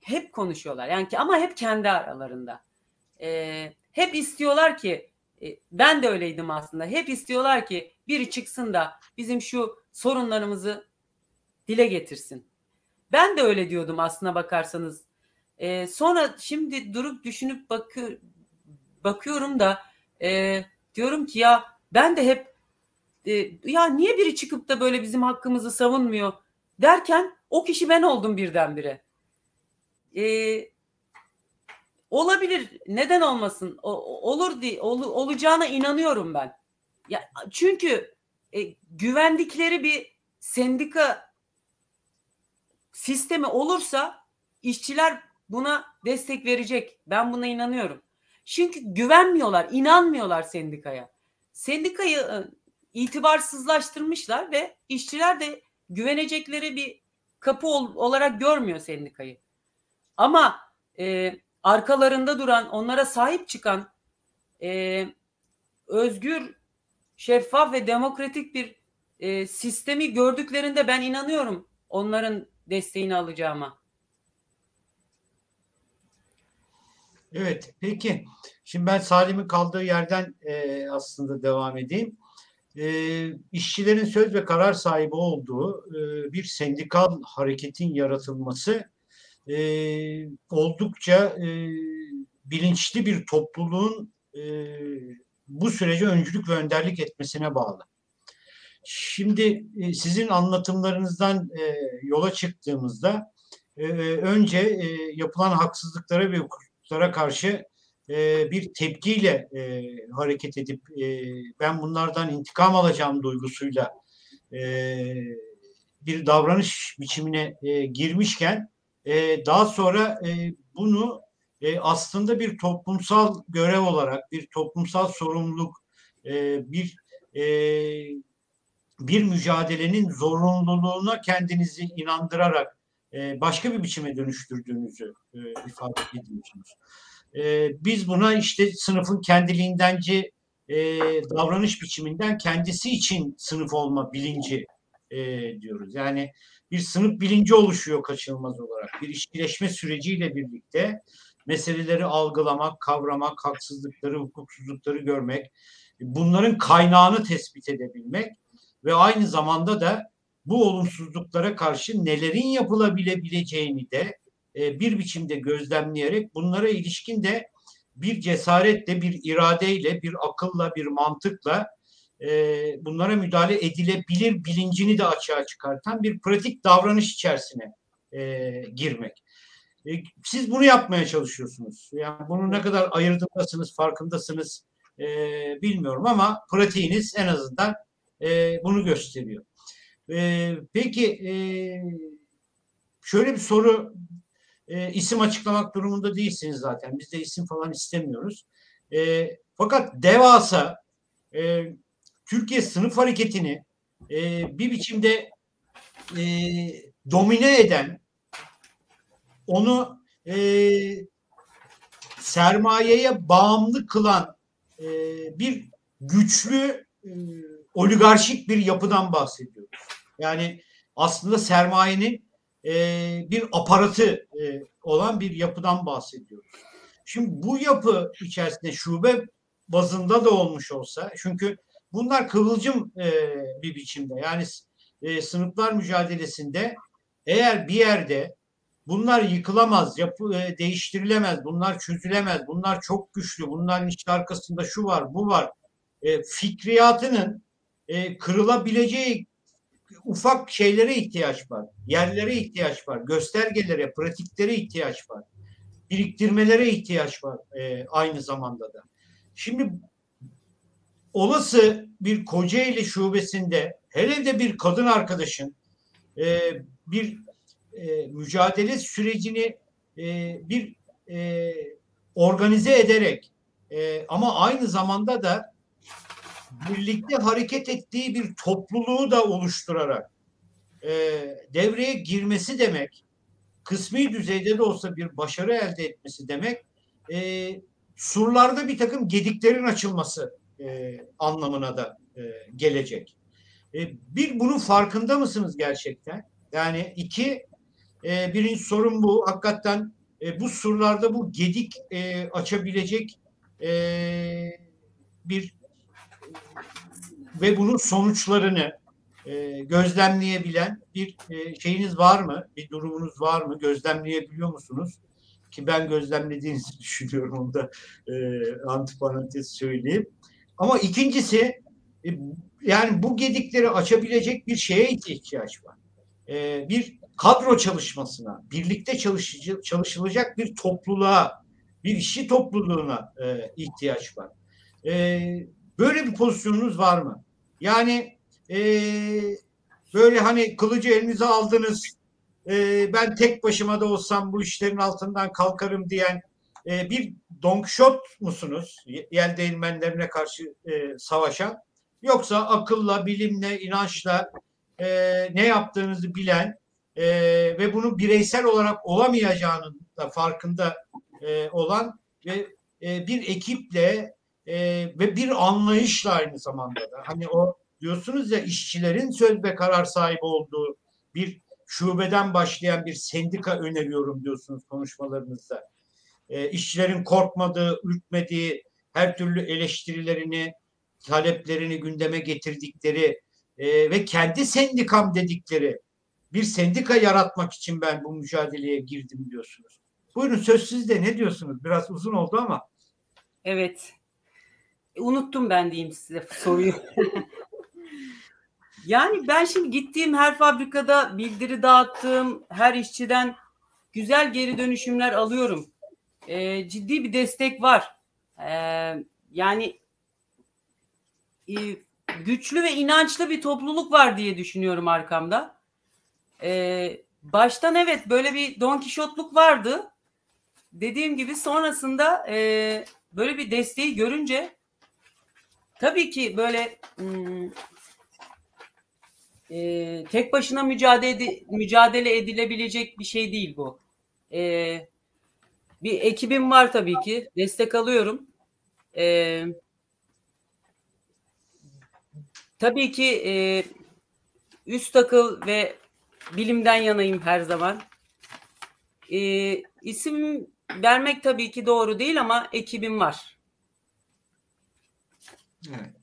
hep konuşuyorlar. Yani ki- ama hep kendi aralarında. E, hep istiyorlar ki e, ben de öyleydim aslında. Hep istiyorlar ki biri çıksın da bizim şu sorunlarımızı dile getirsin. Ben de öyle diyordum aslına bakarsanız. E, sonra şimdi durup düşünüp bakıyor, bakıyorum da e, diyorum ki ya ben de hep e, ya niye biri çıkıp da böyle bizim hakkımızı savunmuyor derken o kişi ben oldum birdenbire. E, olabilir. Neden olmasın? O, olur diye ol- olacağına inanıyorum ben. Ya çünkü e, güvendikleri bir sendika sistemi olursa işçiler buna destek verecek. Ben buna inanıyorum. Çünkü güvenmiyorlar, inanmıyorlar sendikaya. Sendikayı e, itibarsızlaştırmışlar ve işçiler de güvenecekleri bir kapı ol- olarak görmüyor sendikayı. Ama e, arkalarında duran, onlara sahip çıkan e, özgür, şeffaf ve demokratik bir e, sistemi gördüklerinde ben inanıyorum onların desteğini alacağıma. Evet, peki. Şimdi ben Salim'in kaldığı yerden e, aslında devam edeyim. E, işçilerin söz ve karar sahibi olduğu e, bir sendikal hareketin yaratılması e, oldukça e, bilinçli bir topluluğun e, bu sürece öncülük ve önderlik etmesine bağlı. Şimdi e, sizin anlatımlarınızdan e, yola çıktığımızda e, önce yapılan haksızlıklara ve hukuklara karşı bir tepkiyle hareket edip ben bunlardan intikam alacağım duygusuyla bir davranış biçimine girmişken e, daha sonra e, bunu e, aslında bir toplumsal görev olarak bir toplumsal sorumluluk e, bir e, bir mücadelenin zorunluluğuna kendinizi inandırarak e, başka bir biçime dönüştürdüğünüzü e, ifade ediyorsunuz. E, biz buna işte sınıfın kendiliğindenci e, davranış biçiminden kendisi için sınıf olma bilinci e, diyoruz. Yani bir sınıf bilinci oluşuyor kaçınılmaz olarak. Bir ilişkileşme süreciyle birlikte meseleleri algılamak, kavramak, haksızlıkları, hukuksuzlukları görmek, bunların kaynağını tespit edebilmek ve aynı zamanda da bu olumsuzluklara karşı nelerin yapılabilebileceğini de e, bir biçimde gözlemleyerek bunlara ilişkin de bir cesaretle, bir iradeyle, bir akılla, bir mantıkla e, bunlara müdahale edilebilir bilincini de açığa çıkartan bir pratik davranış içerisine e, girmek. E, siz bunu yapmaya çalışıyorsunuz. Yani bunu ne kadar ayırdığındasınız, farkındasınız e, bilmiyorum ama pratiğiniz en azından e, bunu gösteriyor. E, peki e, şöyle bir soru e, isim açıklamak durumunda değilsiniz zaten. Biz de isim falan istemiyoruz. E, fakat devasa e, Türkiye sınıf hareketini e, bir biçimde e, domine eden onu e, sermayeye bağımlı kılan e, bir güçlü e, oligarşik bir yapıdan bahsediyoruz. Yani aslında sermayenin e, bir aparatı e, olan bir yapıdan bahsediyoruz. Şimdi bu yapı içerisinde şube bazında da olmuş olsa çünkü bunlar kıvılcım e, bir biçimde yani e, sınıflar mücadelesinde eğer bir yerde bunlar yıkılamaz, yapı, e, değiştirilemez, bunlar çözülemez, bunlar çok güçlü, bunların işte arkasında şu var, bu var. E, fikriyatının e, kırılabileceği ufak şeylere ihtiyaç var. Yerlere ihtiyaç var. Göstergelere, pratiklere ihtiyaç var. Biriktirmelere ihtiyaç var e, aynı zamanda da. Şimdi olası bir Kocaeli şubesinde hele de bir kadın arkadaşın e, bir e, mücadele sürecini e, bir e, organize ederek e, ama aynı zamanda da birlikte hareket ettiği bir topluluğu da oluşturarak e, devreye girmesi demek, kısmi düzeyde de olsa bir başarı elde etmesi demek, e, surlarda bir takım gediklerin açılması e, anlamına da e, gelecek. E, bir bunun farkında mısınız gerçekten? Yani iki, e, birinci sorun bu. Hakikaten e, bu surlarda bu gedik e, açabilecek e, bir ve bunun sonuçlarını e, gözlemleyebilen bir e, şeyiniz var mı? Bir durumunuz var mı? Gözlemleyebiliyor musunuz? Ki ben gözlemlediğinizi [laughs] düşünüyorum onu da e, antiparantez söyleyeyim. Ama ikincisi e, yani bu gedikleri açabilecek bir şeye ihtiyaç var. E, bir kadro çalışmasına, birlikte çalışılacak bir topluluğa, bir işçi topluluğuna e, ihtiyaç var. Böyle bir pozisyonunuz var mı? Yani böyle hani kılıcı elinize aldınız, ben tek başıma da olsam bu işlerin altından kalkarım diyen e, bir Don Quixote musunuz? Yel değirmenlerine karşı e, savaşan. Yoksa akılla, bilimle, inançla e, ne yaptığınızı bilen e, ve bunu bireysel olarak olamayacağının da farkında e, olan ve e, bir ekiple e, ve bir anlayışla aynı zamanda da hani o diyorsunuz ya işçilerin söz ve karar sahibi olduğu bir şubeden başlayan bir sendika öneriyorum diyorsunuz konuşmalarınızda. E, işçilerin korkmadığı, ürkmediği, her türlü eleştirilerini, taleplerini gündeme getirdikleri e, ve kendi sendikam dedikleri bir sendika yaratmak için ben bu mücadeleye girdim diyorsunuz. Buyurun söz sizde ne diyorsunuz? Biraz uzun oldu ama. Evet. Unuttum ben diyeyim size soruyu. [laughs] yani ben şimdi gittiğim her fabrikada bildiri dağıttığım her işçiden güzel geri dönüşümler alıyorum. Ee, ciddi bir destek var. Ee, yani e, güçlü ve inançlı bir topluluk var diye düşünüyorum arkamda. Ee, baştan evet böyle bir Don Kişotluk vardı. Dediğim gibi sonrasında e, böyle bir desteği görünce tabii ki böyle hmm, e, tek başına mücadele mücadele edilebilecek bir şey değil bu. E, bir ekibim var tabii ki. Destek alıyorum. E, tabii ki e, üst akıl ve bilimden yanayım her zaman. E, isim vermek tabii ki doğru değil ama ekibim var. Evet.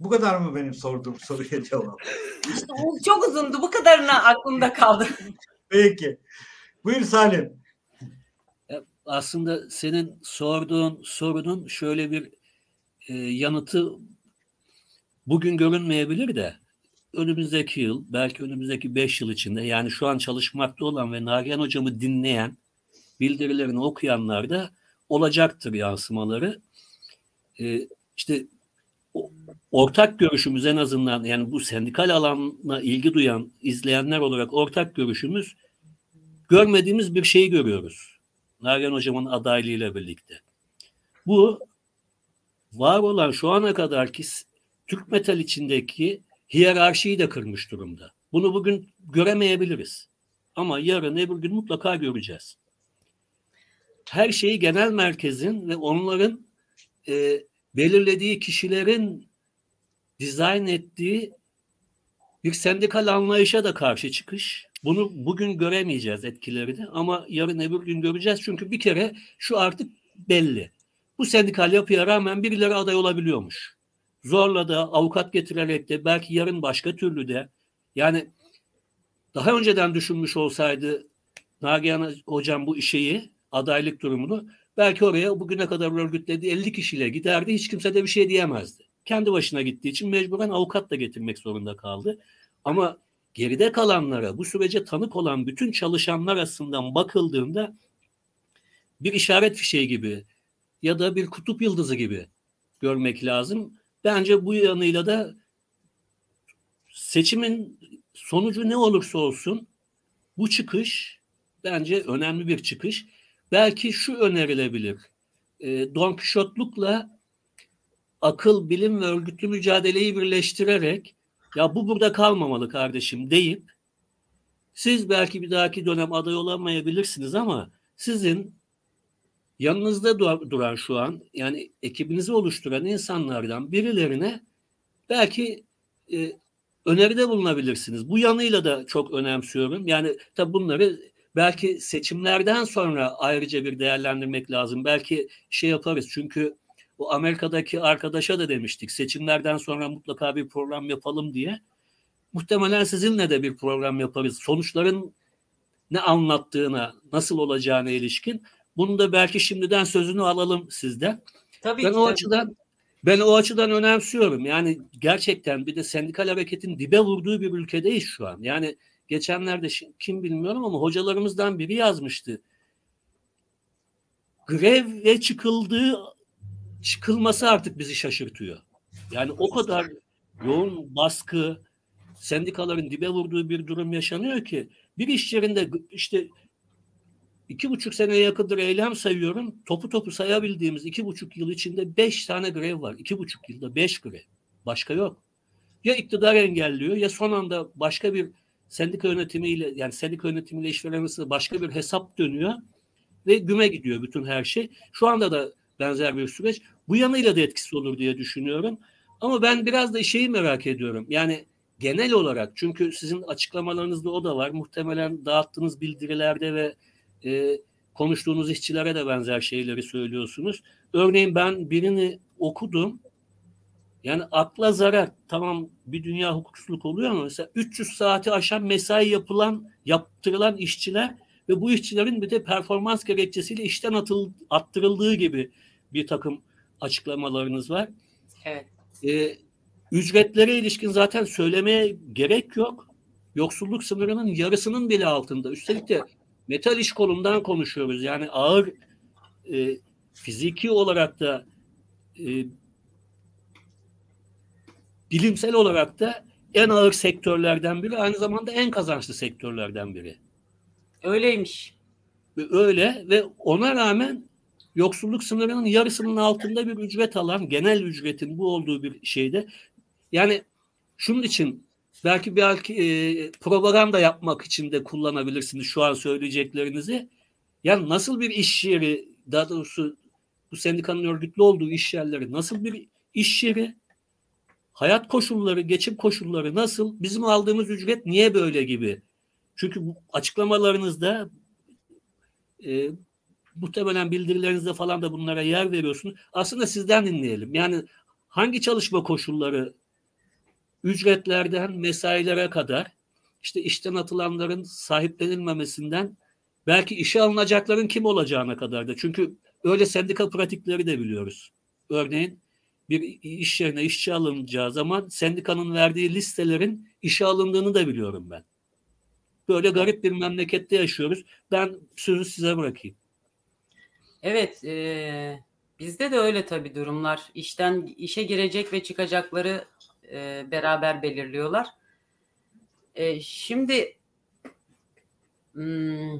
Bu kadar mı benim sorduğum soruya [laughs] cevap? İşte çok uzundu. Bu kadarına aklımda kaldı. Peki. Buyur Salim. Aslında senin sorduğun sorunun şöyle bir e, yanıtı bugün görünmeyebilir de önümüzdeki yıl, belki önümüzdeki beş yıl içinde yani şu an çalışmakta olan ve Nagihan hocamı dinleyen, bildirilerini okuyanlar da olacaktır yansımaları. Ee, işte ortak görüşümüz en azından yani bu sendikal alanla ilgi duyan izleyenler olarak ortak görüşümüz görmediğimiz bir şeyi görüyoruz. Nagihan hocamın adaylığıyla birlikte. Bu var olan şu ana kadarki Türk metal içindeki hiyerarşiyi de kırmış durumda. Bunu bugün göremeyebiliriz. Ama yarın öbür gün mutlaka göreceğiz. Her şeyi genel merkezin ve onların e, belirlediği kişilerin dizayn ettiği bir sendikal anlayışa da karşı çıkış. Bunu bugün göremeyeceğiz etkilerini ama yarın öbür gün göreceğiz. Çünkü bir kere şu artık belli. Bu sendikal yapıya rağmen birileri aday olabiliyormuş zorla da avukat getirerek de belki yarın başka türlü de yani daha önceden düşünmüş olsaydı Nagihan hocam bu işeyi adaylık durumunu belki oraya bugüne kadar örgütlediği 50 kişiyle giderdi hiç kimse de bir şey diyemezdi. Kendi başına gittiği için mecburen avukat da getirmek zorunda kaldı. Ama geride kalanlara bu sürece tanık olan bütün çalışanlar arasından bakıldığında bir işaret fişeği gibi ya da bir kutup yıldızı gibi görmek lazım. Bence bu yanıyla da seçimin sonucu ne olursa olsun bu çıkış bence önemli bir çıkış. Belki şu önerilebilir. E, Don Quixote'lukla akıl, bilim ve örgütlü mücadeleyi birleştirerek ya bu burada kalmamalı kardeşim deyip siz belki bir dahaki dönem aday olamayabilirsiniz ama sizin yanınızda duran şu an yani ekibinizi oluşturan insanlardan birilerine belki e, öneride bulunabilirsiniz. Bu yanıyla da çok önemsiyorum. Yani tabii bunları belki seçimlerden sonra ayrıca bir değerlendirmek lazım. Belki şey yaparız çünkü o Amerika'daki arkadaşa da demiştik seçimlerden sonra mutlaka bir program yapalım diye. Muhtemelen sizinle de bir program yaparız. Sonuçların ne anlattığına, nasıl olacağına ilişkin. Bunu da belki şimdiden sözünü alalım sizden. Tabii ben ki, o tabii. açıdan ben o açıdan önemsiyorum. Yani gerçekten bir de sendikal hareketin dibe vurduğu bir ülkedeyiz şu an. Yani geçenlerde kim bilmiyorum ama hocalarımızdan biri yazmıştı. Greve çıkıldığı çıkılması artık bizi şaşırtıyor. Yani o kadar yoğun baskı, sendikaların dibe vurduğu bir durum yaşanıyor ki bir iş yerinde işte iki buçuk seneye yakındır eylem sayıyorum. Topu topu sayabildiğimiz iki buçuk yıl içinde beş tane grev var. İki buçuk yılda beş grev. Başka yok. Ya iktidar engelliyor ya son anda başka bir sendika yönetimiyle yani sendika yönetimiyle işveren arasında başka bir hesap dönüyor ve güme gidiyor bütün her şey. Şu anda da benzer bir süreç. Bu yanıyla da etkisi olur diye düşünüyorum. Ama ben biraz da şeyi merak ediyorum. Yani genel olarak çünkü sizin açıklamalarınızda o da var. Muhtemelen dağıttığınız bildirilerde ve e, konuştuğunuz işçilere de benzer şeyleri söylüyorsunuz. Örneğin ben birini okudum. Yani akla zarar. Tamam bir dünya hukuksuzluk oluyor ama mesela 300 saati aşan mesai yapılan, yaptırılan işçiler ve bu işçilerin bir de performans gerekçesiyle işten atıl, attırıldığı gibi bir takım açıklamalarınız var. Evet. E, ücretlere ilişkin zaten söylemeye gerek yok. Yoksulluk sınırının yarısının bile altında. Üstelik de metal iş kolundan konuşuyoruz. Yani ağır e, fiziki olarak da e, bilimsel olarak da en ağır sektörlerden biri. Aynı zamanda en kazançlı sektörlerden biri. Öyleymiş. Öyle ve ona rağmen yoksulluk sınırının yarısının altında bir ücret alan, genel ücretin bu olduğu bir şeyde. Yani şunun için belki belki e, propaganda yapmak için de kullanabilirsiniz şu an söyleyeceklerinizi. Yani nasıl bir iş yeri, daha doğrusu bu sendikanın örgütlü olduğu iş yerleri nasıl bir iş yeri? Hayat koşulları, geçim koşulları nasıl? Bizim aldığımız ücret niye böyle gibi? Çünkü bu açıklamalarınızda e, muhtemelen bildirilerinizde falan da bunlara yer veriyorsunuz. Aslında sizden dinleyelim. Yani hangi çalışma koşulları ücretlerden mesailere kadar işte işten atılanların sahiplenilmemesinden belki işe alınacakların kim olacağına kadar da. Çünkü öyle sendika pratikleri de biliyoruz. Örneğin bir iş yerine işçi alınacağı zaman sendikanın verdiği listelerin işe alındığını da biliyorum ben. Böyle garip bir memlekette yaşıyoruz. Ben sözü size bırakayım. Evet, e, bizde de öyle tabii durumlar. İşten işe girecek ve çıkacakları e, beraber belirliyorlar. E, şimdi hmm,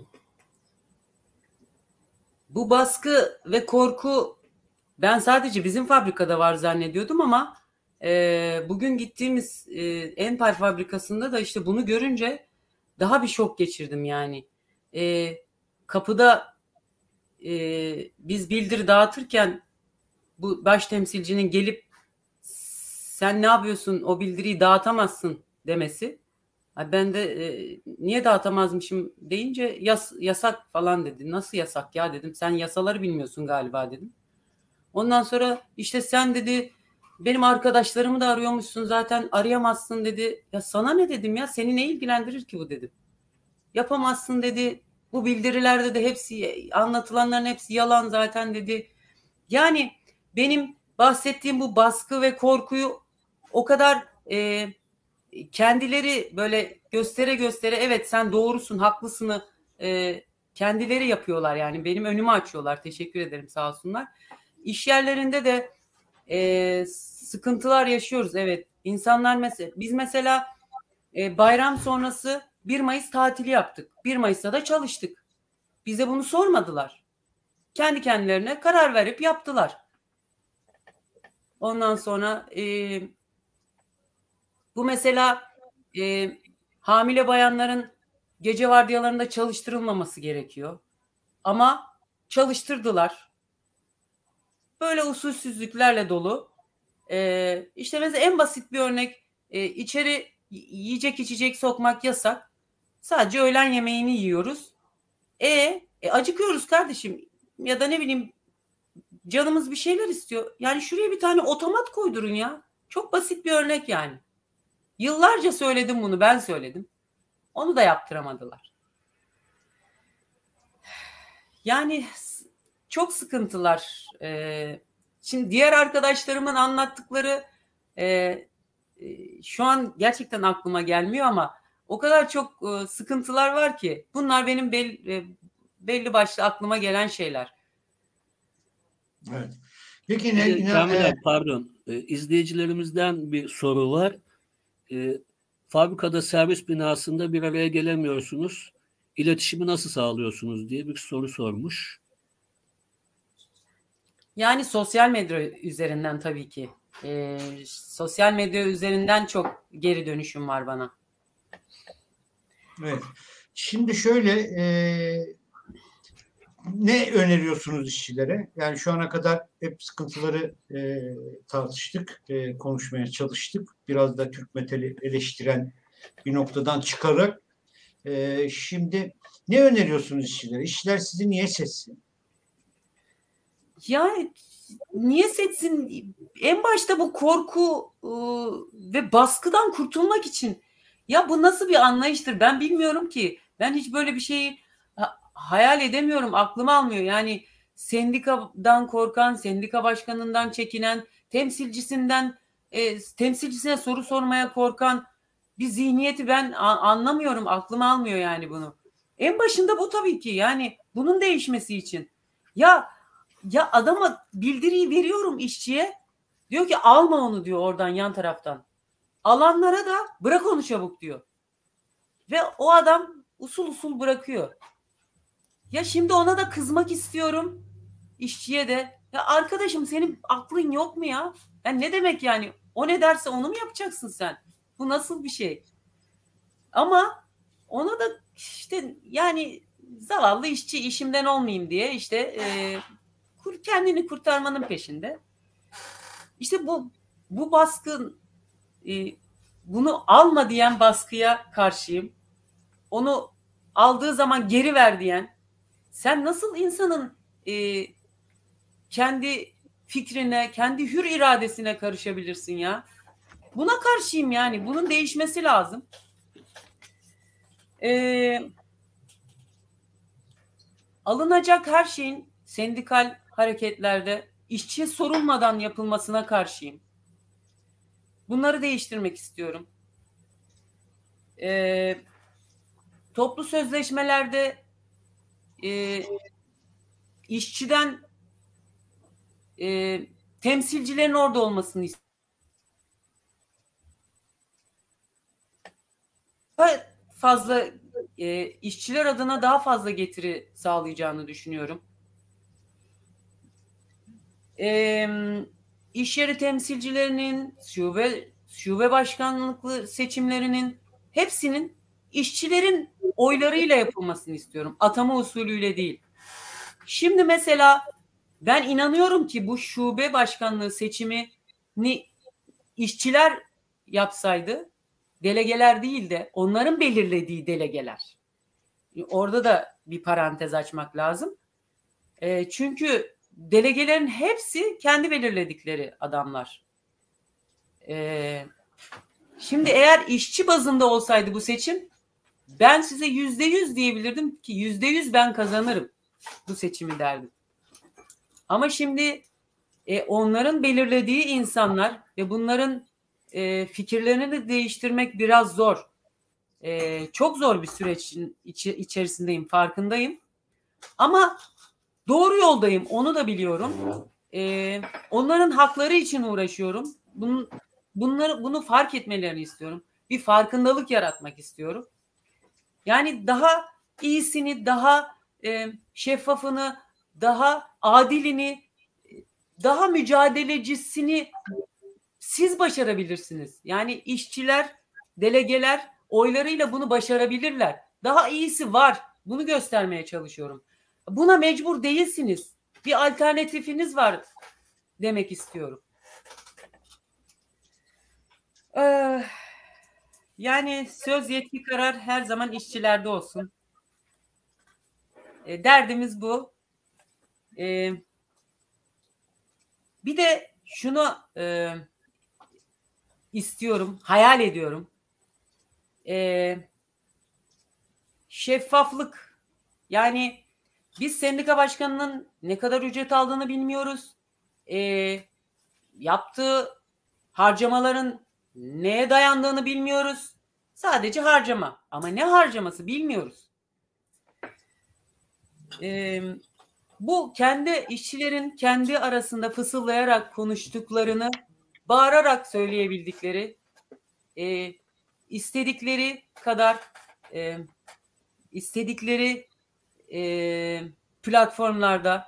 bu baskı ve korku ben sadece bizim fabrikada var zannediyordum ama e, bugün gittiğimiz e, Enpal fabrikasında da işte bunu görünce daha bir şok geçirdim yani. E, kapıda e, biz bildiri dağıtırken bu baş temsilcinin gelip sen ne yapıyorsun o bildiriyi dağıtamazsın demesi. Ben de e, niye dağıtamazmışım deyince yas, yasak falan dedi. Nasıl yasak ya dedim. Sen yasaları bilmiyorsun galiba dedim. Ondan sonra işte sen dedi benim arkadaşlarımı da arıyormuşsun zaten arayamazsın dedi. Ya sana ne dedim ya seni ne ilgilendirir ki bu dedim. Yapamazsın dedi. Bu bildirilerde de hepsi anlatılanların hepsi yalan zaten dedi. Yani benim bahsettiğim bu baskı ve korkuyu o kadar e, kendileri böyle göstere göstere evet sen doğrusun haklısını e, kendileri yapıyorlar yani benim önümü açıyorlar teşekkür ederim sağ olsunlar. İş yerlerinde de e, sıkıntılar yaşıyoruz evet. İnsanlar mesela biz mesela e, bayram sonrası 1 Mayıs tatili yaptık. 1 Mayıs'ta da çalıştık. Bize bunu sormadılar. Kendi kendilerine karar verip yaptılar. Ondan sonra e, bu mesela e, hamile bayanların gece vardiyalarında çalıştırılmaması gerekiyor. Ama çalıştırdılar. Böyle usulsüzlüklerle dolu. E, işte mesela en basit bir örnek e, içeri yiyecek içecek sokmak yasak. Sadece öğlen yemeğini yiyoruz. E, e acıkıyoruz kardeşim. Ya da ne bileyim canımız bir şeyler istiyor. Yani şuraya bir tane otomat koydurun ya. Çok basit bir örnek yani. Yıllarca söyledim bunu ben söyledim. Onu da yaptıramadılar. [sighs] Yani çok sıkıntılar. Şimdi diğer arkadaşlarımın anlattıkları e, şu an gerçekten aklıma gelmiyor ama o kadar çok e, sıkıntılar var ki bunlar benim belli, e, belli başlı aklıma gelen şeyler. Evet. Peki ne? Ee, Kamil e, pardon. E, izleyicilerimizden bir soru var. E, fabrikada servis binasında bir araya gelemiyorsunuz. İletişimi nasıl sağlıyorsunuz diye bir soru sormuş. Yani sosyal medya üzerinden tabii ki. E, sosyal medya üzerinden çok geri dönüşüm var bana. Evet. Şimdi şöyle e, ne öneriyorsunuz işçilere? Yani şu ana kadar hep sıkıntıları e, tartıştık, e, konuşmaya çalıştık. Biraz da Türk metali eleştiren bir noktadan çıkarak. E, şimdi ne öneriyorsunuz işçilere? İşçiler sizi niye seçsin? Ya niye seçsin? En başta bu korku ıı, ve baskıdan kurtulmak için. Ya bu nasıl bir anlayıştır? Ben bilmiyorum ki. Ben hiç böyle bir şeyi hayal edemiyorum. Aklım almıyor. Yani sendikadan korkan, sendika başkanından çekinen, temsilcisinden e, temsilcisine soru sormaya korkan bir zihniyeti ben anlamıyorum. Aklım almıyor yani bunu. En başında bu tabii ki. Yani bunun değişmesi için. Ya ya adama bildiriyi veriyorum işçiye. Diyor ki alma onu diyor oradan yan taraftan. Alanlara da bırak onu çabuk diyor. Ve o adam usul usul bırakıyor. Ya şimdi ona da kızmak istiyorum. işçiye de. Ya arkadaşım senin aklın yok mu ya? Ya ne demek yani? O ne derse onu mu yapacaksın sen? Bu nasıl bir şey? Ama ona da işte yani zavallı işçi işimden olmayayım diye işte e, kendini kurtarmanın peşinde. İşte bu bu baskın e, bunu alma diyen baskıya karşıyım. Onu aldığı zaman geri ver diyen sen nasıl insanın e, kendi fikrine, kendi hür iradesine karışabilirsin ya? Buna karşıyım yani. Bunun değişmesi lazım. Ee, alınacak her şeyin sendikal hareketlerde işçiye sorulmadan yapılmasına karşıyım. Bunları değiştirmek istiyorum. Ee, toplu sözleşmelerde e, işçiden e, temsilcilerin orada olmasını istiyorum. fazla e, işçiler adına daha fazla getiri sağlayacağını düşünüyorum. E, iş yeri temsilcilerinin, şube şube başkanlıklı seçimlerinin hepsinin işçilerin oylarıyla yapılmasını istiyorum. Atama usulüyle değil. Şimdi mesela ben inanıyorum ki bu şube başkanlığı seçimini işçiler yapsaydı delegeler değil de onların belirlediği delegeler. Orada da bir parantez açmak lazım. E, çünkü delegelerin hepsi kendi belirledikleri adamlar. E, şimdi eğer işçi bazında olsaydı bu seçim ben size yüzde yüz diyebilirdim ki yüzde yüz ben kazanırım bu seçimi derdim. Ama şimdi e, onların belirlediği insanlar ve bunların e, fikirlerini de değiştirmek biraz zor. E, çok zor bir sürecin içi, içerisindeyim, farkındayım. Ama doğru yoldayım, onu da biliyorum. E, onların hakları için uğraşıyorum. Bunun, bunları bunu fark etmelerini istiyorum. Bir farkındalık yaratmak istiyorum. Yani daha iyisini, daha e, şeffafını, daha adilini, daha mücadelecisini siz başarabilirsiniz. Yani işçiler, delegeler oylarıyla bunu başarabilirler. Daha iyisi var. Bunu göstermeye çalışıyorum. Buna mecbur değilsiniz. Bir alternatifiniz var demek istiyorum. Ee, Yani söz yetki karar her zaman işçilerde olsun. E, derdimiz bu. E, bir de şunu istiyorum, hayal ediyorum. Şeffaflık. Yani biz sendika başkanının ne kadar ücret aldığını bilmiyoruz. E, yaptığı harcamaların neye dayandığını bilmiyoruz. Sadece harcama. Ama ne harcaması bilmiyoruz. Ee, bu kendi işçilerin kendi arasında fısıldayarak konuştuklarını bağırarak söyleyebildikleri e, istedikleri kadar e, istedikleri e, platformlarda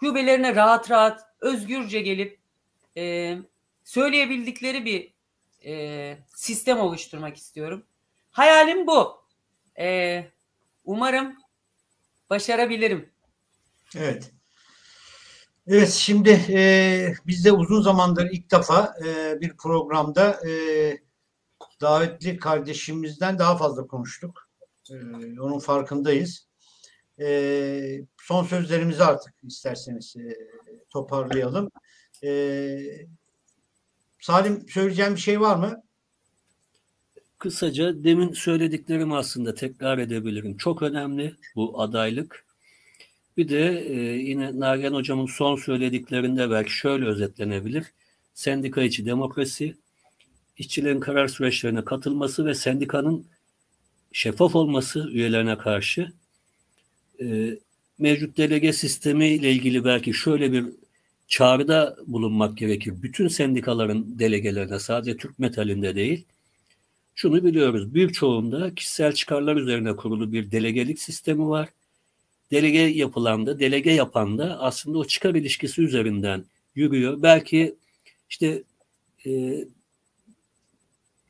şubelerine rahat rahat özgürce gelip e, söyleyebildikleri bir e, sistem oluşturmak istiyorum. Hayalim bu. E, umarım başarabilirim. Evet. Evet şimdi e, biz de uzun zamandır ilk defa e, bir programda e, davetli kardeşimizden daha fazla konuştuk. E, onun farkındayız. E, son sözlerimizi artık isterseniz e, toparlayalım. E, Salim söyleyeceğim bir şey var mı? Kısaca demin söylediklerimi aslında tekrar edebilirim. Çok önemli bu adaylık. Bir de e, yine Nagihan Hocam'ın son söylediklerinde belki şöyle özetlenebilir. Sendika içi demokrasi, işçilerin karar süreçlerine katılması ve sendikanın şeffaf olması üyelerine karşı e, mevcut delege sistemi ile ilgili belki şöyle bir çağrıda bulunmak gerekir. Bütün sendikaların delegelerine sadece Türk metalinde değil. Şunu biliyoruz. Büyük çoğunda kişisel çıkarlar üzerine kurulu bir delegelik sistemi var. Delege yapılan delege yapan da aslında o çıkar ilişkisi üzerinden yürüyor. Belki işte e,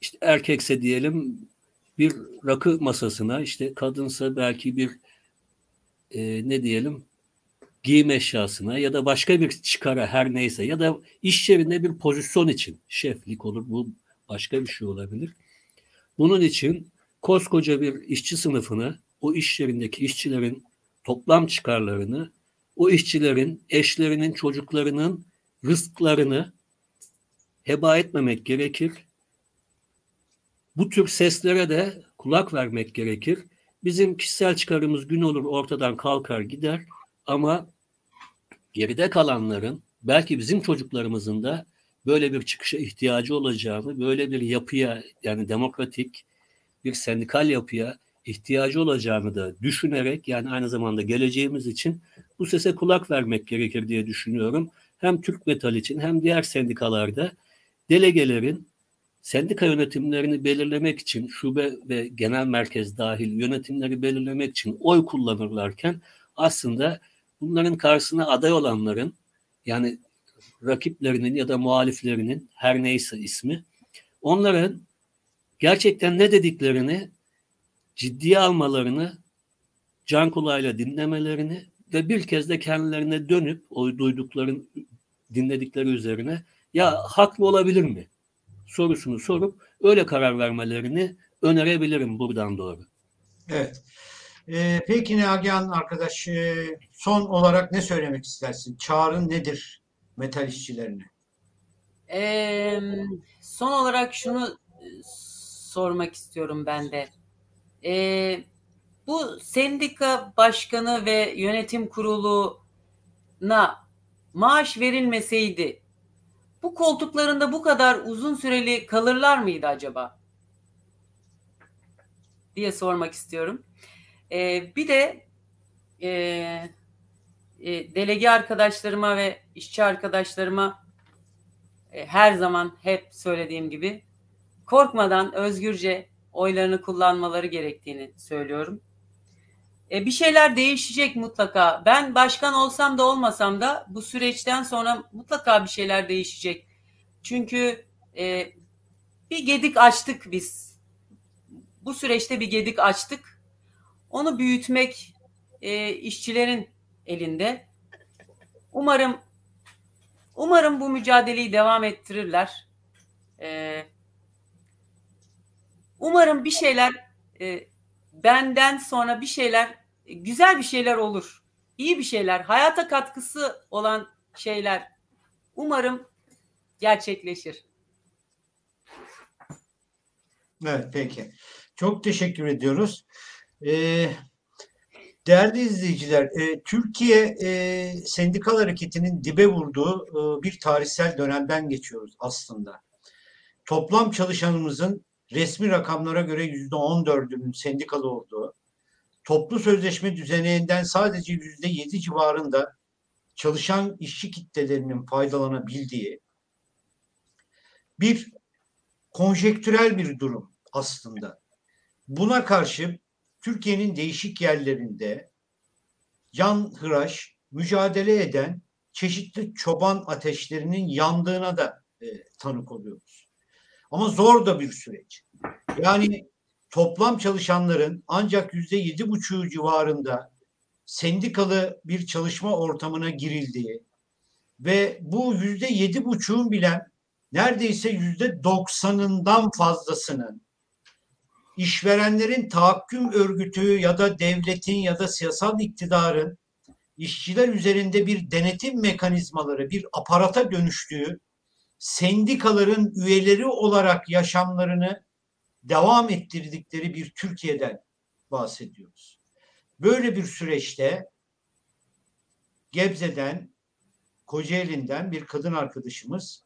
işte erkekse diyelim bir rakı masasına, işte kadınsa belki bir e, ne diyelim giyim eşyasına ya da başka bir çıkara her neyse ya da iş yerinde bir pozisyon için şeflik olur bu başka bir şey olabilir. Bunun için koskoca bir işçi sınıfını o iş yerindeki işçilerin toplam çıkarlarını o işçilerin eşlerinin çocuklarının rızklarını heba etmemek gerekir. Bu tür seslere de kulak vermek gerekir. Bizim kişisel çıkarımız gün olur ortadan kalkar gider ama geride kalanların belki bizim çocuklarımızın da böyle bir çıkışa ihtiyacı olacağını, böyle bir yapıya yani demokratik bir sendikal yapıya ihtiyacı olacağını da düşünerek yani aynı zamanda geleceğimiz için bu sese kulak vermek gerekir diye düşünüyorum. Hem Türk Metal için hem diğer sendikalarda delegelerin sendika yönetimlerini belirlemek için şube ve genel merkez dahil yönetimleri belirlemek için oy kullanırlarken aslında bunların karşısına aday olanların yani rakiplerinin ya da muhaliflerinin her neyse ismi onların gerçekten ne dediklerini ciddiye almalarını can kulağıyla dinlemelerini ve bir kez de kendilerine dönüp o duydukların dinledikleri üzerine ya haklı olabilir mi sorusunu sorup öyle karar vermelerini önerebilirim buradan doğru. Evet. Ee, peki Nagihan arkadaş e, son olarak ne söylemek istersin? Çağrın nedir metal işçilerine? Ee, son olarak şunu e, sormak istiyorum ben de. Ee, bu sendika başkanı ve yönetim kuruluna maaş verilmeseydi bu koltuklarında bu kadar uzun süreli kalırlar mıydı acaba? diye sormak istiyorum. Ee, bir de e, e, delege arkadaşlarıma ve işçi arkadaşlarıma e, her zaman hep söylediğim gibi korkmadan özgürce oylarını kullanmaları gerektiğini söylüyorum. E, bir şeyler değişecek mutlaka. Ben başkan olsam da olmasam da bu süreçten sonra mutlaka bir şeyler değişecek. Çünkü e, bir gedik açtık biz. Bu süreçte bir gedik açtık. Onu büyütmek e, işçilerin elinde. Umarım umarım bu mücadeleyi devam ettirirler. E, Umarım bir şeyler e, benden sonra bir şeyler güzel bir şeyler olur. İyi bir şeyler, hayata katkısı olan şeyler umarım gerçekleşir. Evet peki. Çok teşekkür ediyoruz. Ee, değerli izleyiciler, e, Türkiye e, sendikal hareketinin dibe vurduğu e, bir tarihsel dönemden geçiyoruz aslında. Toplam çalışanımızın resmi rakamlara göre yüzde on dördünün sendikalı olduğu, toplu sözleşme düzeneğinden sadece yüzde yedi civarında çalışan işçi kitlelerinin faydalanabildiği bir konjektürel bir durum aslında. Buna karşı Türkiye'nin değişik yerlerinde can hıraş mücadele eden çeşitli çoban ateşlerinin yandığına da e, tanık oluyoruz. Ama zor da bir süreç. Yani toplam çalışanların ancak yüzde yedi buçuğu civarında sendikalı bir çalışma ortamına girildiği ve bu yüzde yedi buçuğun bilen neredeyse yüzde doksanından fazlasının işverenlerin tahakküm örgütü ya da devletin ya da siyasal iktidarın işçiler üzerinde bir denetim mekanizmaları, bir aparata dönüştüğü sendikaların üyeleri olarak yaşamlarını devam ettirdikleri bir Türkiye'den bahsediyoruz. Böyle bir süreçte Gebze'den, Kocaeli'nden bir kadın arkadaşımız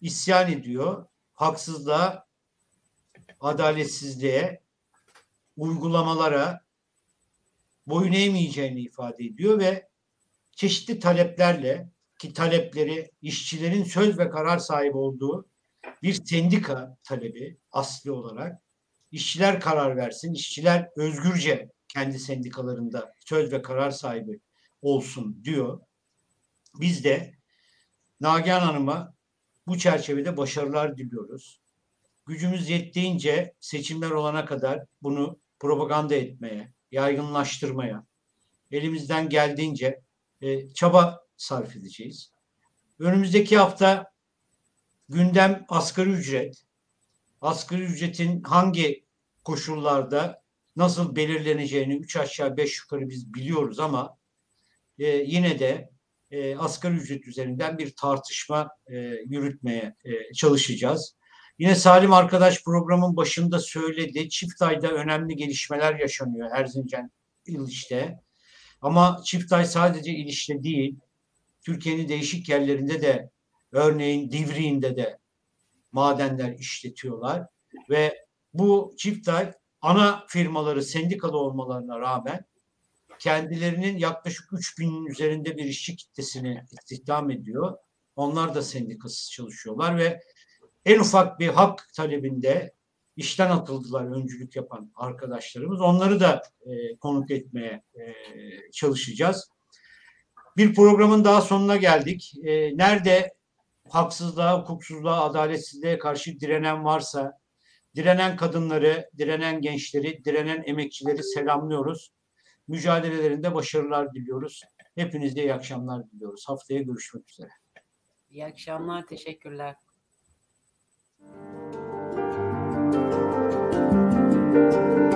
isyan ediyor. Haksızlığa, adaletsizliğe, uygulamalara boyun eğmeyeceğini ifade ediyor ve çeşitli taleplerle ki talepleri işçilerin söz ve karar sahibi olduğu bir sendika talebi asli olarak işçiler karar versin, işçiler özgürce kendi sendikalarında söz ve karar sahibi olsun diyor. Biz de Nagihan Hanım'a bu çerçevede başarılar diliyoruz. Gücümüz yettiğince seçimler olana kadar bunu propaganda etmeye, yaygınlaştırmaya, elimizden geldiğince e, çaba sarf edeceğiz. Önümüzdeki hafta gündem asgari ücret. Asgari ücretin hangi koşullarda nasıl belirleneceğini üç aşağı beş yukarı biz biliyoruz ama e, yine de e, asgari ücret üzerinden bir tartışma e, yürütmeye e, çalışacağız. Yine Salim arkadaş programın başında söyledi. Çift ayda önemli gelişmeler yaşanıyor Erzincan İliş'te. Ama çift ay sadece İliş'te değil, Türkiye'nin değişik yerlerinde de örneğin Divriğinde de madenler işletiyorlar ve bu çift ay ana firmaları sendikalı olmalarına rağmen kendilerinin yaklaşık 3 binin üzerinde bir işçi kitlesini istihdam ediyor. Onlar da sendikasız çalışıyorlar ve en ufak bir hak talebinde işten atıldılar öncülük yapan arkadaşlarımız. Onları da e, konuk etmeye e, çalışacağız. Bir programın daha sonuna geldik. E, nerede haksızlığa, hukuksuzluğa, adaletsizliğe karşı direnen varsa, direnen kadınları, direnen gençleri, direnen emekçileri selamlıyoruz. Mücadelelerinde başarılar diliyoruz. Hepinize iyi akşamlar diliyoruz. Haftaya görüşmek üzere. İyi akşamlar, teşekkürler. Thank you.